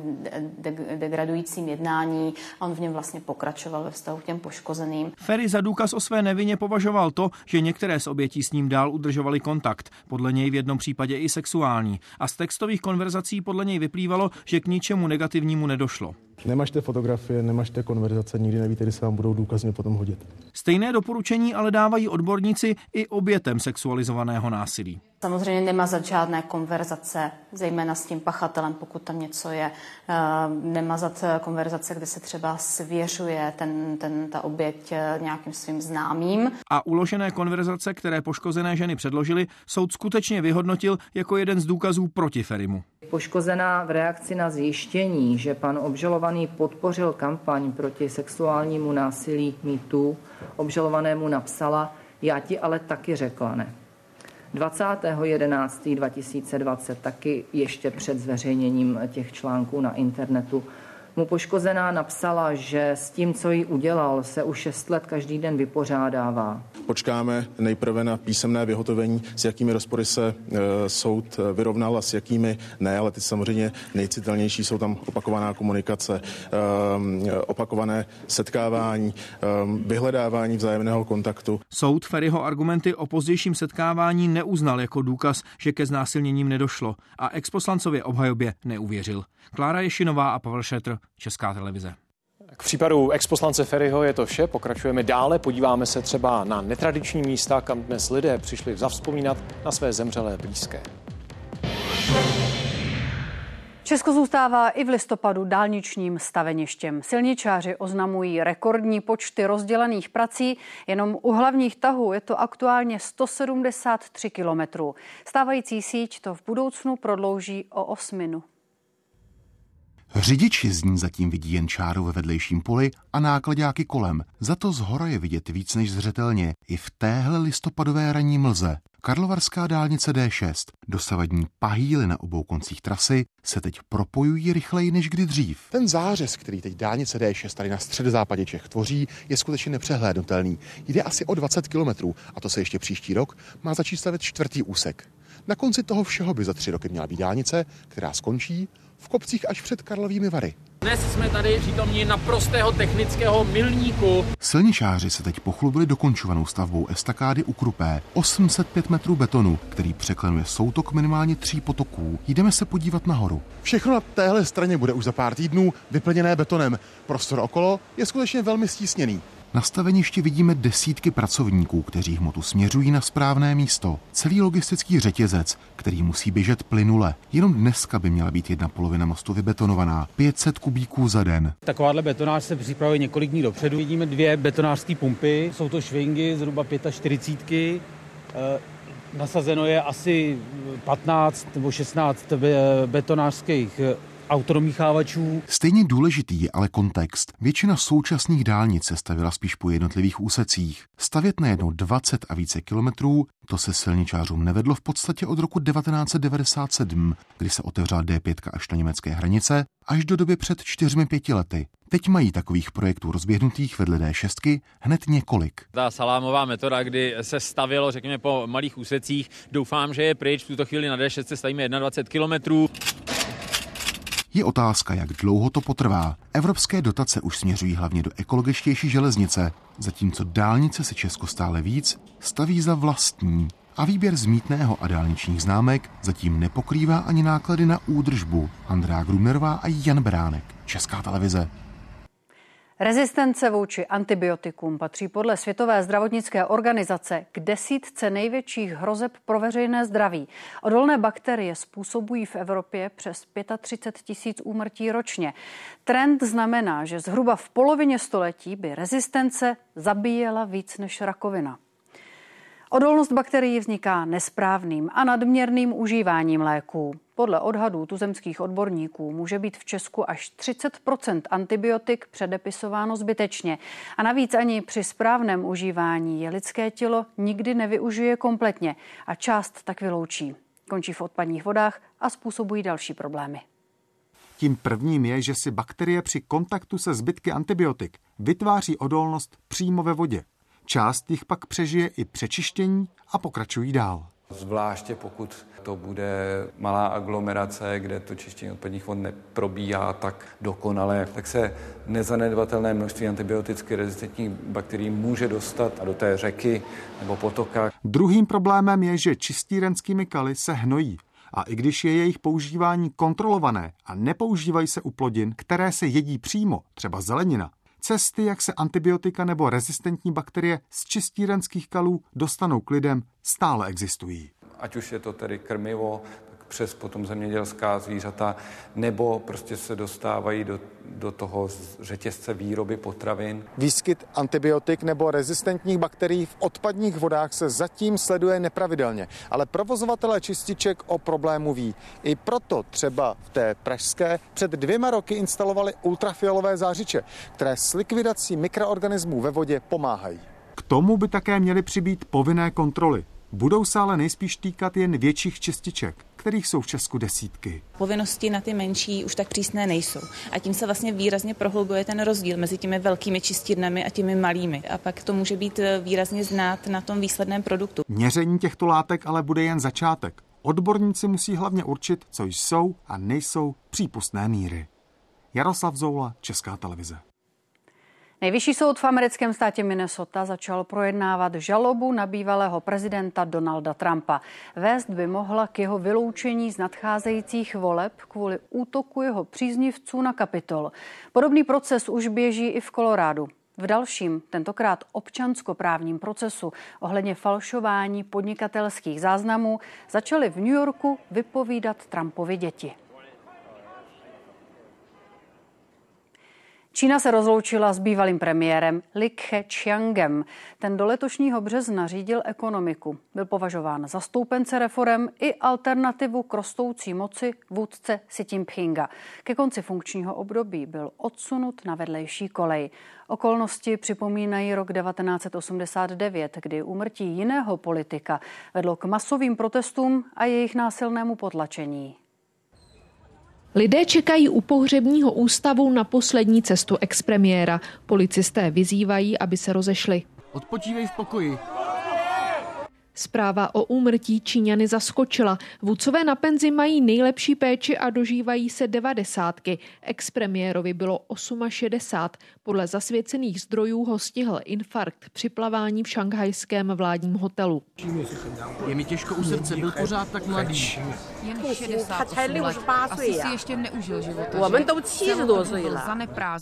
de- degradujícím jednání. On v něm vlastně pokračoval ve vztahu k těm poškozeným. Ferry za důkaz o své nevině považoval to, že některé z obětí s ním dál udržovali kontakt, podle něj v jednom případě i sexuální. A z textových konverzací podle něj vyplývalo, že k ničemu negativnímu nedošlo. Nemažte fotografie, nemažte konverzace, nikdy nevíte, kdy se vám budou důkazně potom hodit. Stejné doporučení ale dávají odborníci i obětem sexualizovaného násilí. Samozřejmě nemazat žádné konverzace, zejména s tím pachatelem, pokud tam něco je. Eh, nemazat konverzace, kde se třeba svěřuje ten, ten, ta oběť eh, nějakým svým známým. A uložené konverzace, které poškozené ženy předložily, soud skutečně vyhodnotil jako jeden z důkazů proti Ferimu. Poškozená v reakci na zjištění, že pan obžalovaný podpořil kampaň proti sexuálnímu násilí mýtu, obžalovanému napsala, já ti ale taky řekla ne. 20.11.2020, taky ještě před zveřejněním těch článků na internetu, mu poškozená napsala, že s tím, co jí udělal, se už šest let každý den vypořádává. Počkáme nejprve na písemné vyhotovení, s jakými rozpory se e, soud vyrovnal a s jakými ne, ale ty samozřejmě nejcitelnější jsou tam opakovaná komunikace, e, opakované setkávání, e, vyhledávání vzájemného kontaktu. Soud Ferryho argumenty o pozdějším setkávání neuznal jako důkaz, že ke znásilněním nedošlo a exposlancově obhajobě neuvěřil. Klára Ješinová a Pavel Šetr, Česká televize. K případu exposlance Ferryho je to vše. Pokračujeme dále. Podíváme se třeba na netradiční místa, kam dnes lidé přišli zavzpomínat na své zemřelé blízké. Česko zůstává i v listopadu dálničním staveništěm. Silničáři oznamují rekordní počty rozdělených prací. Jenom u hlavních tahů je to aktuálně 173 kilometrů. Stávající síť to v budoucnu prodlouží o osminu. Řidiči z ní zatím vidí jen čáru ve vedlejším poli a nákladáky kolem. Za to z hora je vidět víc než zřetelně i v téhle listopadové ranní mlze. Karlovarská dálnice D6, dosavadní pahýly na obou koncích trasy, se teď propojují rychleji než kdy dřív. Ten zářez, který teď dálnice D6 tady na středozápadě Čech tvoří, je skutečně nepřehlédnutelný. Jde asi o 20 kilometrů a to se ještě příští rok má začít stavět čtvrtý úsek. Na konci toho všeho by za tři roky měla být dálnice, která skončí v kopcích až před Karlovými Vary. Dnes jsme tady přítomní naprostého technického milníku. Silničáři se teď pochlubili dokončovanou stavbou estakády u Krupé. 805 metrů betonu, který překlenuje soutok minimálně tří potoků. Jdeme se podívat nahoru. Všechno na téhle straně bude už za pár týdnů vyplněné betonem. Prostor okolo je skutečně velmi stísněný. Na staveništi vidíme desítky pracovníků, kteří hmotu směřují na správné místo. Celý logistický řetězec, který musí běžet plynule. Jenom dneska by měla být jedna polovina mostu vybetonovaná. 500 kubíků za den. Takováhle betonáž se připravuje několik dní dopředu. Vidíme dvě betonářské pumpy, jsou to švingy zhruba 45. E, nasazeno je asi 15 nebo 16 betonářských autoromíchávačů. Stejně důležitý je ale kontext. Většina současných dálnic se stavila spíš po jednotlivých úsecích. Stavět najednou 20 a více kilometrů, to se silničářům nevedlo v podstatě od roku 1997, kdy se otevřela D5 až na německé hranice, až do doby před čtyřmi pěti lety. Teď mají takových projektů rozběhnutých vedle D6 hned několik. Ta salámová metoda, kdy se stavilo, řekněme, po malých úsecích, doufám, že je pryč. V tuto chvíli na D6 stavíme 21 kilometrů. Je otázka, jak dlouho to potrvá. Evropské dotace už směřují hlavně do ekologičtější železnice, zatímco dálnice se Česko stále víc staví za vlastní. A výběr z mítného a dálničních známek zatím nepokrývá ani náklady na údržbu. Andrá Grumnerová a Jan Beránek, Česká televize. Rezistence vůči antibiotikům patří podle Světové zdravotnické organizace k desítce největších hrozeb pro veřejné zdraví. Odolné bakterie způsobují v Evropě přes 35 tisíc úmrtí ročně. Trend znamená, že zhruba v polovině století by rezistence zabíjela víc než rakovina. Odolnost bakterií vzniká nesprávným a nadměrným užíváním léků. Podle odhadů tuzemských odborníků může být v Česku až 30% antibiotik předepisováno zbytečně. A navíc ani při správném užívání je lidské tělo nikdy nevyužije kompletně a část tak vyloučí. Končí v odpadních vodách a způsobují další problémy. Tím prvním je, že si bakterie při kontaktu se zbytky antibiotik vytváří odolnost přímo ve vodě. Část jich pak přežije i přečištění a pokračují dál. Zvláště pokud to bude malá aglomerace, kde to čištění odpadních vod neprobíhá tak dokonale, tak se nezanedbatelné množství antibioticky rezistentních bakterií může dostat do té řeky nebo potoka. Druhým problémem je, že čistírenskými kaly se hnojí. A i když je jejich používání kontrolované a nepoužívají se u plodin, které se jedí přímo, třeba zelenina, Cesty, jak se antibiotika nebo rezistentní bakterie z čistírenských kalů dostanou k lidem, stále existují. Ať už je to tedy krmivo, přes potom zemědělská zvířata, nebo prostě se dostávají do, do toho řetězce výroby potravin. Výskyt antibiotik nebo rezistentních bakterií v odpadních vodách se zatím sleduje nepravidelně, ale provozovatelé čističek o problému ví. I proto třeba v té pražské před dvěma roky instalovali ultrafialové zářiče, které s likvidací mikroorganismů ve vodě pomáhají. K tomu by také měly přibýt povinné kontroly. Budou se ale nejspíš týkat jen větších čističek kterých jsou v Česku desítky. Povinnosti na ty menší už tak přísné nejsou. A tím se vlastně výrazně prohlubuje ten rozdíl mezi těmi velkými čistírnami a těmi malými. A pak to může být eh, výrazně znát na tom výsledném produktu. Měření těchto látek ale bude jen začátek. Odborníci musí hlavně určit, co jsou a nejsou přípustné míry. Jaroslav Zoula, Česká televize. Nejvyšší soud v americkém státě Minnesota začal projednávat žalobu na bývalého prezidenta Donalda Trumpa. Vést by mohla k jeho vyloučení z nadcházejících voleb kvůli útoku jeho příznivců na kapitol. Podobný proces už běží i v Kolorádu. V dalším, tentokrát občanskoprávním procesu ohledně falšování podnikatelských záznamů začaly v New Yorku vypovídat Trumpovi děti. Čína se rozloučila s bývalým premiérem Li Keqiangem. Ten do letošního března řídil ekonomiku. Byl považován za stoupence reform i alternativu k rostoucí moci vůdce Xi Jinpinga. Ke konci funkčního období byl odsunut na vedlejší kolej. Okolnosti připomínají rok 1989, kdy úmrtí jiného politika vedlo k masovým protestům a jejich násilnému potlačení. Lidé čekají u pohřebního ústavu na poslední cestu expremiéra. Policisté vyzývají, aby se rozešli. Odpočívej v pokoji. Zpráva o úmrtí Číňany zaskočila. Vůdcové na penzi mají nejlepší péči a dožívají se devadesátky. Expremiérovi bylo 68. Podle zasvěcených zdrojů ho stihl infarkt při plavání v šanghajském vládním hotelu. Je mi těžko u srdce, byl pořád tak mladý. Jen 68 let. Asi si ještě neužil života.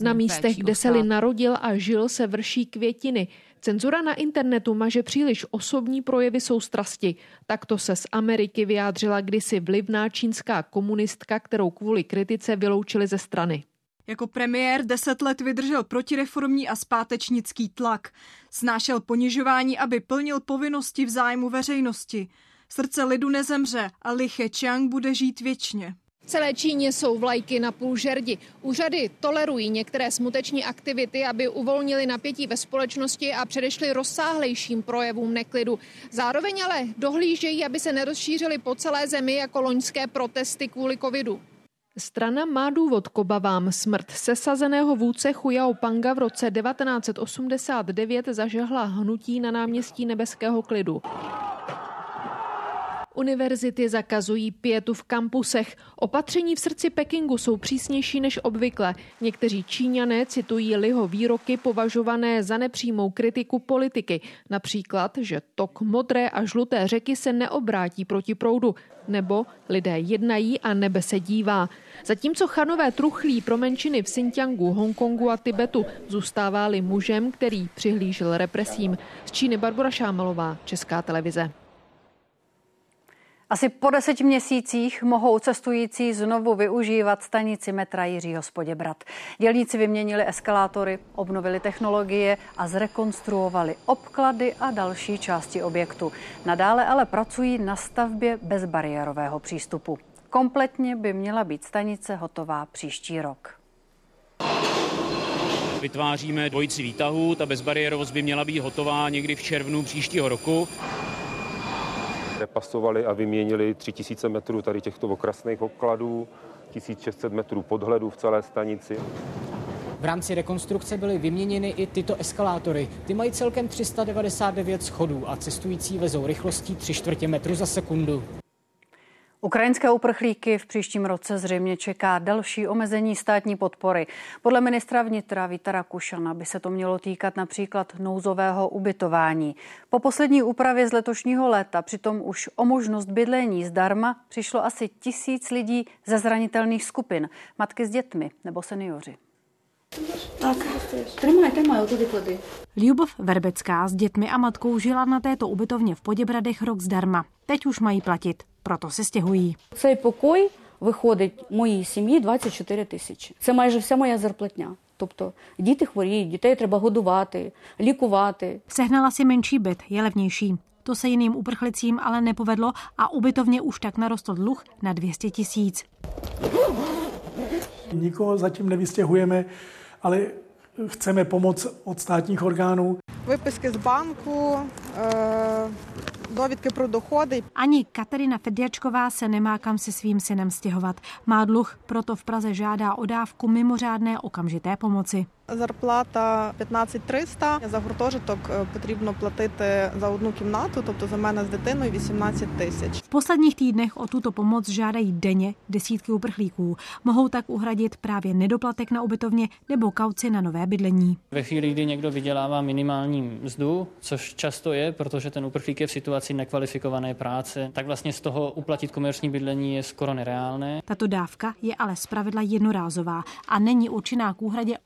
Na místech, kde se Lin narodil a žil, se vrší květiny. Cenzura na internetu maže příliš osobní projevy soustrasti. Takto se z Ameriky vyjádřila kdysi vlivná čínská komunistka, kterou kvůli kritice vyloučili ze strany. Jako premiér deset let vydržel protireformní a zpátečnický tlak. Snášel ponižování, aby plnil povinnosti v zájmu veřejnosti. Srdce lidu nezemře a Li Chiang bude žít věčně. V celé Číně jsou vlajky na půl žerdi. Úřady tolerují některé smuteční aktivity, aby uvolnili napětí ve společnosti a předešli rozsáhlejším projevům neklidu. Zároveň ale dohlížejí, aby se nerozšířily po celé zemi jako loňské protesty kvůli covidu. Strana má důvod k obavám. Smrt sesazeného vůdce Chujao Panga v roce 1989 zažehla hnutí na náměstí nebeského klidu. Univerzity zakazují pětu v kampusech. Opatření v srdci Pekingu jsou přísnější než obvykle. Někteří Číňané citují Liho výroky považované za nepřímou kritiku politiky. Například, že tok modré a žluté řeky se neobrátí proti proudu. Nebo lidé jednají a nebe se dívá. Zatímco chanové truchlí pro menšiny v Xinjiangu, Hongkongu a Tibetu zůstává-li mužem, který přihlížel represím. Z Číny Barbara Šámalová, Česká televize. Asi po deseti měsících mohou cestující znovu využívat stanici metra Jiřího Spoděbrat. Dělníci vyměnili eskalátory, obnovili technologie a zrekonstruovali obklady a další části objektu. Nadále ale pracují na stavbě bezbariérového přístupu. Kompletně by měla být stanice hotová příští rok. Vytváříme dvojici výtahů, ta bezbariérovost by měla být hotová někdy v červnu příštího roku repasovali a vyměnili 3000 metrů tady těchto okrasných obkladů, 1600 metrů podhledu v celé stanici. V rámci rekonstrukce byly vyměněny i tyto eskalátory. Ty mají celkem 399 schodů a cestující vezou rychlostí 3 čtvrtě metru za sekundu. Ukrajinské uprchlíky v příštím roce zřejmě čeká další omezení státní podpory. Podle ministra vnitra Víta Rakušana by se to mělo týkat například nouzového ubytování. Po poslední úpravě z letošního léta přitom už o možnost bydlení zdarma přišlo asi tisíc lidí ze zranitelných skupin, matky s dětmi nebo seniori. Tak, trimaj, trimaj, to vyklady. Ljubov Verbecká s dětmi a matkou žila na této ubytovně v Poděbradech rok zdarma. Teď už mají platit proto se stěhují. Цей покой виходить моїй сім'ї 24 тисячі. Це майже вся моя зарплатня. Тобто діти хворіють, дітей треба годувати, лікувати. Sehnala si menší byt, je levnější. To se jiným uprchlicím ale nepovedlo a ubytovně už tak narostl dluh na 200 tisíc. Nikoho zatím nevystěhujeme, ale chceme pomoc od státních orgánů. Виписки з банку, dovidky pro dochody. Ani Katerina Fedjačková se nemá kam se svým synem stěhovat. Má dluh, proto v Praze žádá o dávku mimořádné okamžité pomoci. Зарплата 15 300. За гуртожиток потрібно платити за одну кімнату, тобто за мене з дитиною 18 тисяч. V posledních týdnech o tuto pomoc žádají denně desítky uprchlíků. Mohou tak uhradit právě nedoplatek na ubytovně nebo kauci na nové bydlení. Ve chvíli, kdy někdo vydělává minimální mzdu, což často je, protože ten uprchlík je v situaci nekvalifikované práce, tak vlastně z toho uplatit komerční bydlení je skoro nereálné. Tato dávka je ale zpravidla jednorázová a není určená k úhradě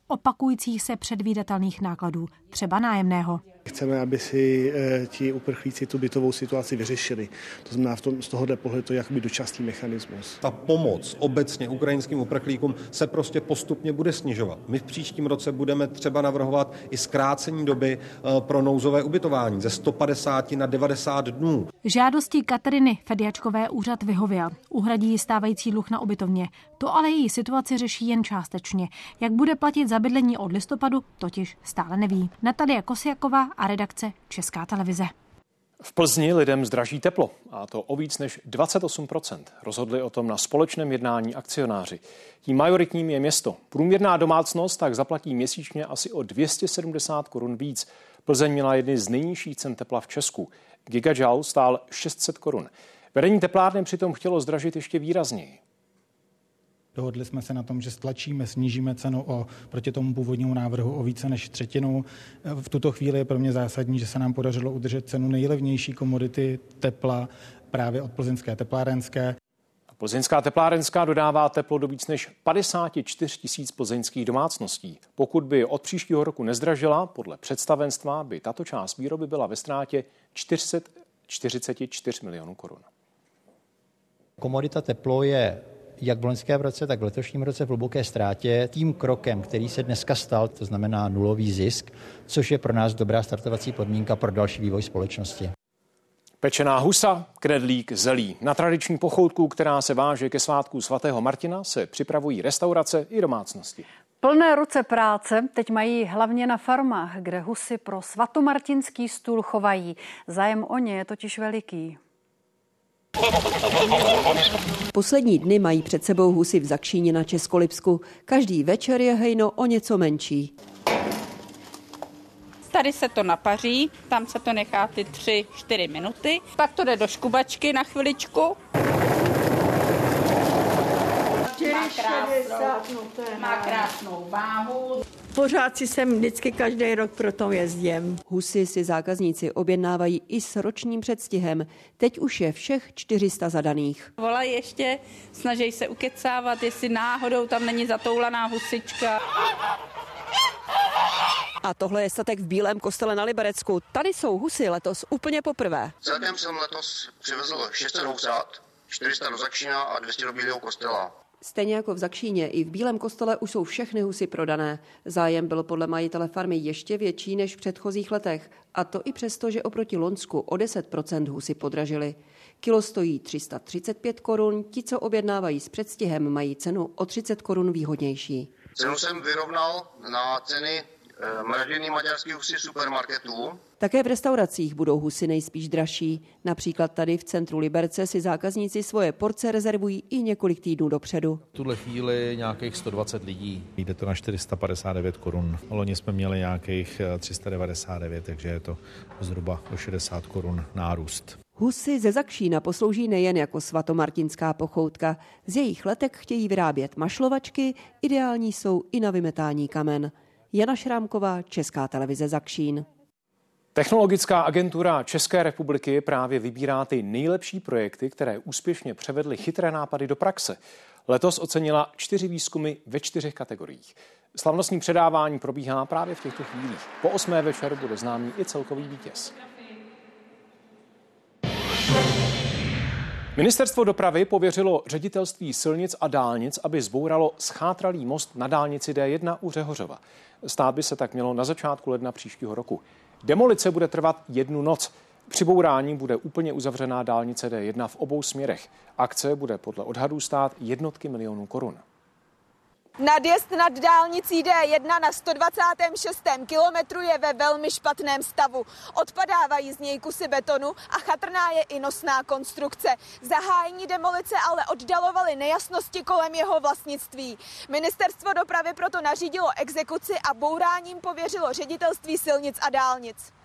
opakujících se předvídatelných nákladů, třeba nájemného. Chceme, aby si e, ti uprchlíci tu bytovou situaci vyřešili. To znamená v tom, z tohohle pohledu jakoby dočasný mechanismus. Ta pomoc obecně ukrajinským uprchlíkům se prostě postupně bude snižovat. My v příštím roce budeme třeba navrhovat i zkrácení doby e, pro nouzové ubytování ze 150 na 90 dnů. Žádosti Kateriny Fediačkové úřad vyhověl. Uhradí stávající dluh na ubytovně. To ale její situaci řeší jen částečně. Jak bude platit za bydlení od listopadu, totiž stále neví. Natalia Kosiaková a redakce Česká televize. V Plzni lidem zdraží teplo, a to o víc než 28%. Rozhodli o tom na společném jednání akcionáři. Tím majoritním je město. Průměrná domácnost tak zaplatí měsíčně asi o 270 korun víc. Plzeň měla jedny z nejnižších cen tepla v Česku. Gigajoule stál 600 korun. Vedení teplárny přitom chtělo zdražit ještě výrazněji. Dohodli jsme se na tom, že stlačíme, snížíme cenu o, proti tomu původnímu návrhu o více než třetinu. V tuto chvíli je pro mě zásadní, že se nám podařilo udržet cenu nejlevnější komodity tepla právě od plzeňské teplárenské. Plzeňská teplárenská dodává teplo do víc než 54 tisíc plzeňských domácností. Pokud by od příštího roku nezdražila, podle představenstva by tato část výroby byla ve ztrátě 444 milionů korun. Komodita teplo je jak v loňském roce, tak v letošním roce v hluboké ztrátě. Tím krokem, který se dneska stal, to znamená nulový zisk, což je pro nás dobrá startovací podmínka pro další vývoj společnosti. Pečená husa, kredlík, zelí. Na tradiční pochoutku, která se váže ke svátku svatého Martina, se připravují restaurace i domácnosti. Plné ruce práce teď mají hlavně na farmách, kde husy pro svatomartinský stůl chovají. Zájem o ně je totiž veliký. Poslední dny mají před sebou husy v Zakšíně na Českolipsku. Každý večer je hejno o něco menší. Tady se to napaří, tam se to nechá ty 3-4 minuty, pak to jde do škubačky na chviličku. Má krásnou, má krásnou váhu. Pořád si sem vždycky každý rok pro to jezdím. Husy si zákazníci objednávají i s ročním předstihem. Teď už je všech 400 zadaných. Volají ještě, snaží se ukecávat, jestli náhodou tam není zatoulaná husička. A tohle je statek v Bílém kostele na Liberecku. Tady jsou husy letos úplně poprvé. Celkem jsem letos přivezl 600 housat, 400 do Zakšina a 200 do Bílého kostela. Stejně jako v Zakšíně, i v Bílém kostele už jsou všechny husy prodané. Zájem byl podle majitele farmy ještě větší než v předchozích letech. A to i přesto, že oproti Lonsku o 10% husy podražily. Kilo stojí 335 korun, ti, co objednávají s předstihem, mají cenu o 30 korun výhodnější. Cenu jsem vyrovnal na ceny Eh, mražený maďarský husy supermarketů. Také v restauracích budou husy nejspíš dražší. Například tady v centru Liberce si zákazníci svoje porce rezervují i několik týdnů dopředu. V tuhle chvíli nějakých 120 lidí. Jde to na 459 korun. Loni jsme měli nějakých 399, eh, takže je to zhruba o 60 korun nárůst. Husy ze Zakšína poslouží nejen jako svatomartinská pochoutka. Z jejich letek chtějí vyrábět mašlovačky, ideální jsou i na vymetání kamen. Jana Šrámková, Česká televize Zakšín. Technologická agentura České republiky právě vybírá ty nejlepší projekty, které úspěšně převedly chytré nápady do praxe. Letos ocenila čtyři výzkumy ve čtyřech kategoriích. Slavnostní předávání probíhá právě v těchto chvílích. Po osmé večer bude známý i celkový vítěz. Ministerstvo dopravy pověřilo ředitelství silnic a dálnic, aby zbouralo schátralý most na dálnici D1 u Řehořova. Stát by se tak mělo na začátku ledna příštího roku. Demolice bude trvat jednu noc. Při bourání bude úplně uzavřená dálnice D1 v obou směrech. Akce bude podle odhadů stát jednotky milionů korun. Nadjezd nad dálnicí D1 na 126. kilometru je ve velmi špatném stavu. Odpadávají z něj kusy betonu a chatrná je i nosná konstrukce. Zahájení demolice ale oddalovaly nejasnosti kolem jeho vlastnictví. Ministerstvo dopravy proto nařídilo exekuci a bouráním pověřilo ředitelství silnic a dálnic.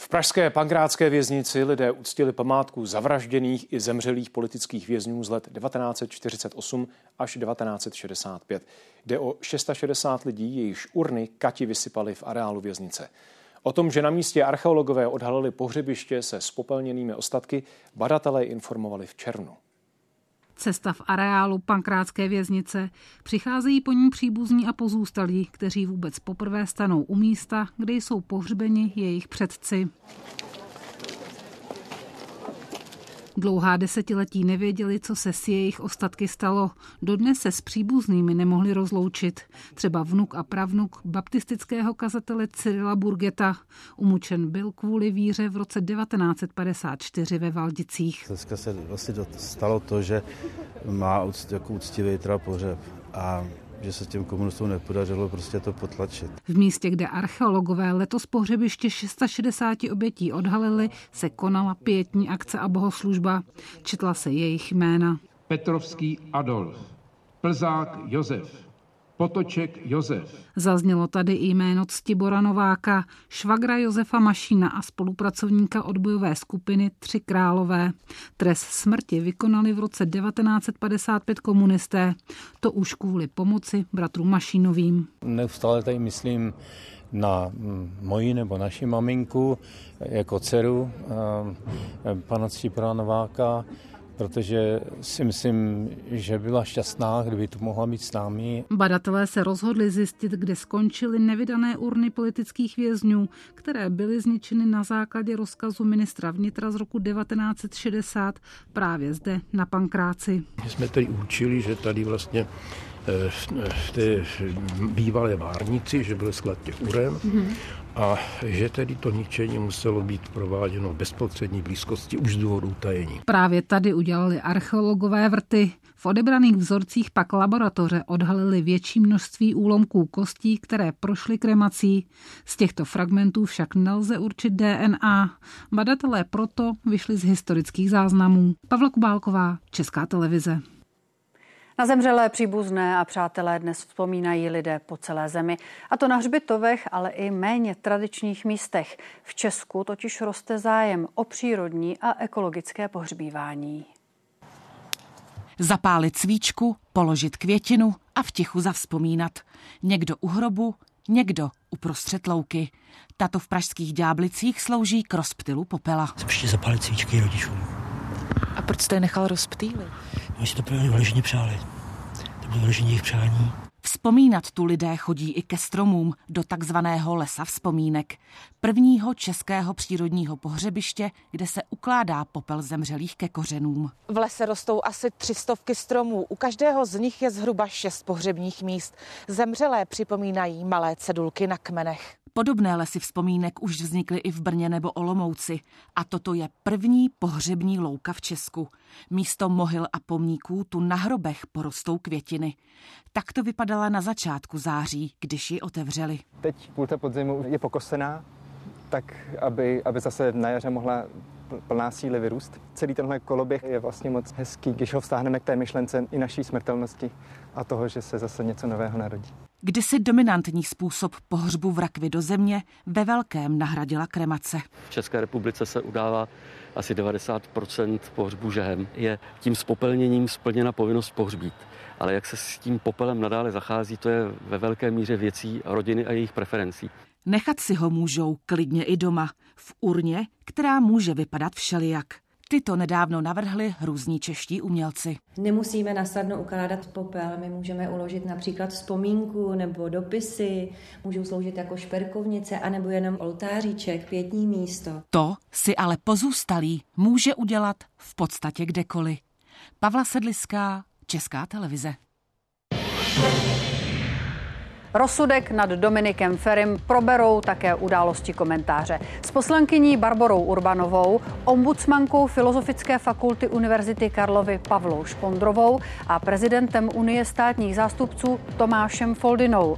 V pražské pankrátské věznici lidé uctili památku zavražděných i zemřelých politických vězňů z let 1948 až 1965. Jde o 660 lidí, jejichž urny Kati vysypali v areálu věznice. O tom, že na místě archeologové odhalili pohřebiště se spopelněnými ostatky, badatelé informovali v červnu. Cesta v areálu pankrátské věznice. Přicházejí po ní příbuzní a pozůstalí, kteří vůbec poprvé stanou u místa, kde jsou pohřbeni jejich předci. Dlouhá desetiletí nevěděli, co se s jejich ostatky stalo. Dodnes se s příbuznými nemohli rozloučit. Třeba vnuk a pravnuk baptistického kazatele Cyrila Burgeta. Umučen byl kvůli víře v roce 1954 ve Valdicích. Dneska se vlastně stalo to, že má jako úctivý teda pohřeb. A že se těm komunistům nepodařilo prostě to potlačit. V místě, kde archeologové letos pohřebiště 660 obětí odhalili, se konala pětní akce a bohoslužba. Četla se jejich jména. Petrovský Adolf, Plzák Josef, Potoček Josef. Zaznělo tady i jméno Ctibora Nováka, švagra Josefa Mašína a spolupracovníka odbojové skupiny Tři králové. Trest smrti vykonali v roce 1955 komunisté. To už kvůli pomoci bratru Mašínovým. Neustále tady myslím na moji nebo naši maminku jako dceru pana Ctibora Nováka, protože si myslím, že byla šťastná, kdyby tu mohla být s námi. Badatelé se rozhodli zjistit, kde skončily nevydané urny politických vězňů, které byly zničeny na základě rozkazu ministra vnitra z roku 1960 právě zde na Pankráci. My jsme tady učili, že tady vlastně v té bývalé várnici, že byl sklad těch uren mm-hmm a že tedy to ničení muselo být prováděno v bezprostřední blízkosti už z důvodu utajení. Právě tady udělali archeologové vrty. V odebraných vzorcích pak laboratoře odhalili větší množství úlomků kostí, které prošly kremací. Z těchto fragmentů však nelze určit DNA. Badatelé proto vyšli z historických záznamů. Pavla Kubálková, Česká televize. Na zemřelé příbuzné a přátelé dnes vzpomínají lidé po celé zemi. A to na hřbitovech, ale i méně tradičních místech. V Česku totiž roste zájem o přírodní a ekologické pohřbívání. Zapálit svíčku, položit květinu a v tichu zavzpomínat. Někdo u hrobu, někdo uprostřed louky. Tato v pražských Ďáblicích slouží k rozptylu popela. Ještě zapálit svíčky rodičům. A proč jste je nechal rozptýlit? Oni si to vyloženě přáli. To bylo vyloženě jejich přání. Vzpomínat tu lidé chodí i ke stromům do takzvaného lesa vzpomínek, prvního českého přírodního pohřebiště, kde se ukládá popel zemřelých ke kořenům. V lese rostou asi tři stovky stromů, u každého z nich je zhruba šest pohřebních míst. Zemřelé připomínají malé cedulky na kmenech. Podobné lesy vzpomínek už vznikly i v Brně nebo Olomouci. A toto je první pohřební louka v Česku. Místo mohyl a pomníků tu na hrobech porostou květiny. Tak to vypadala na začátku září, když ji otevřeli. Teď půlta podzimu je pokosená, tak aby, aby zase na jaře mohla plná síly vyrůst. Celý tenhle koloběh je vlastně moc hezký, když ho vztáhneme k té myšlence i naší smrtelnosti a toho, že se zase něco nového narodí. Kdysi dominantní způsob pohřbu v rakvi do země ve velkém nahradila kremace. V České republice se udává asi 90% pohřbu žehem. Je tím spopelněním splněna povinnost pohřbít. Ale jak se s tím popelem nadále zachází, to je ve velké míře věcí rodiny a jejich preferencí. Nechat si ho můžou klidně i doma, v urně, která může vypadat všelijak. Tyto nedávno navrhli různí čeští umělci. Nemusíme nasadno ukládat popel, my můžeme uložit například vzpomínku nebo dopisy, můžou sloužit jako šperkovnice anebo jenom oltáříček, pětní místo. To si ale pozůstalý může udělat v podstatě kdekoliv. Pavla Sedliská, Česká televize. Rozsudek nad Dominikem Ferim proberou také události komentáře. S poslankyní Barborou Urbanovou, ombudsmankou Filozofické fakulty Univerzity Karlovy Pavlou Špondrovou a prezidentem Unie státních zástupců Tomášem Foldinou.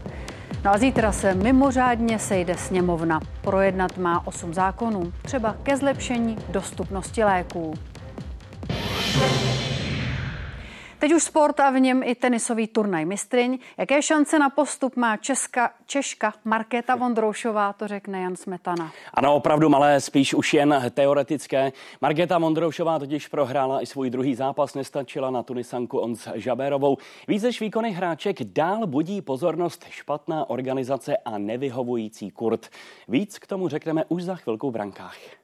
No a zítra se mimořádně sejde sněmovna. Projednat má osm zákonů, třeba ke zlepšení dostupnosti léků. Teď už sport a v něm i tenisový turnaj mistryň. Jaké šance na postup má Česka, Češka Markéta Vondroušová, to řekne Jan Smetana. Ano, opravdu malé, spíš už jen teoretické. Markéta Vondroušová totiž prohrála i svůj druhý zápas, nestačila na Tunisanku Ons Žabérovou. Více než výkony hráček dál budí pozornost špatná organizace a nevyhovující kurt. Víc k tomu řekneme už za chvilku v brankách.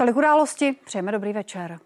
Tolik události, přejeme dobrý večer.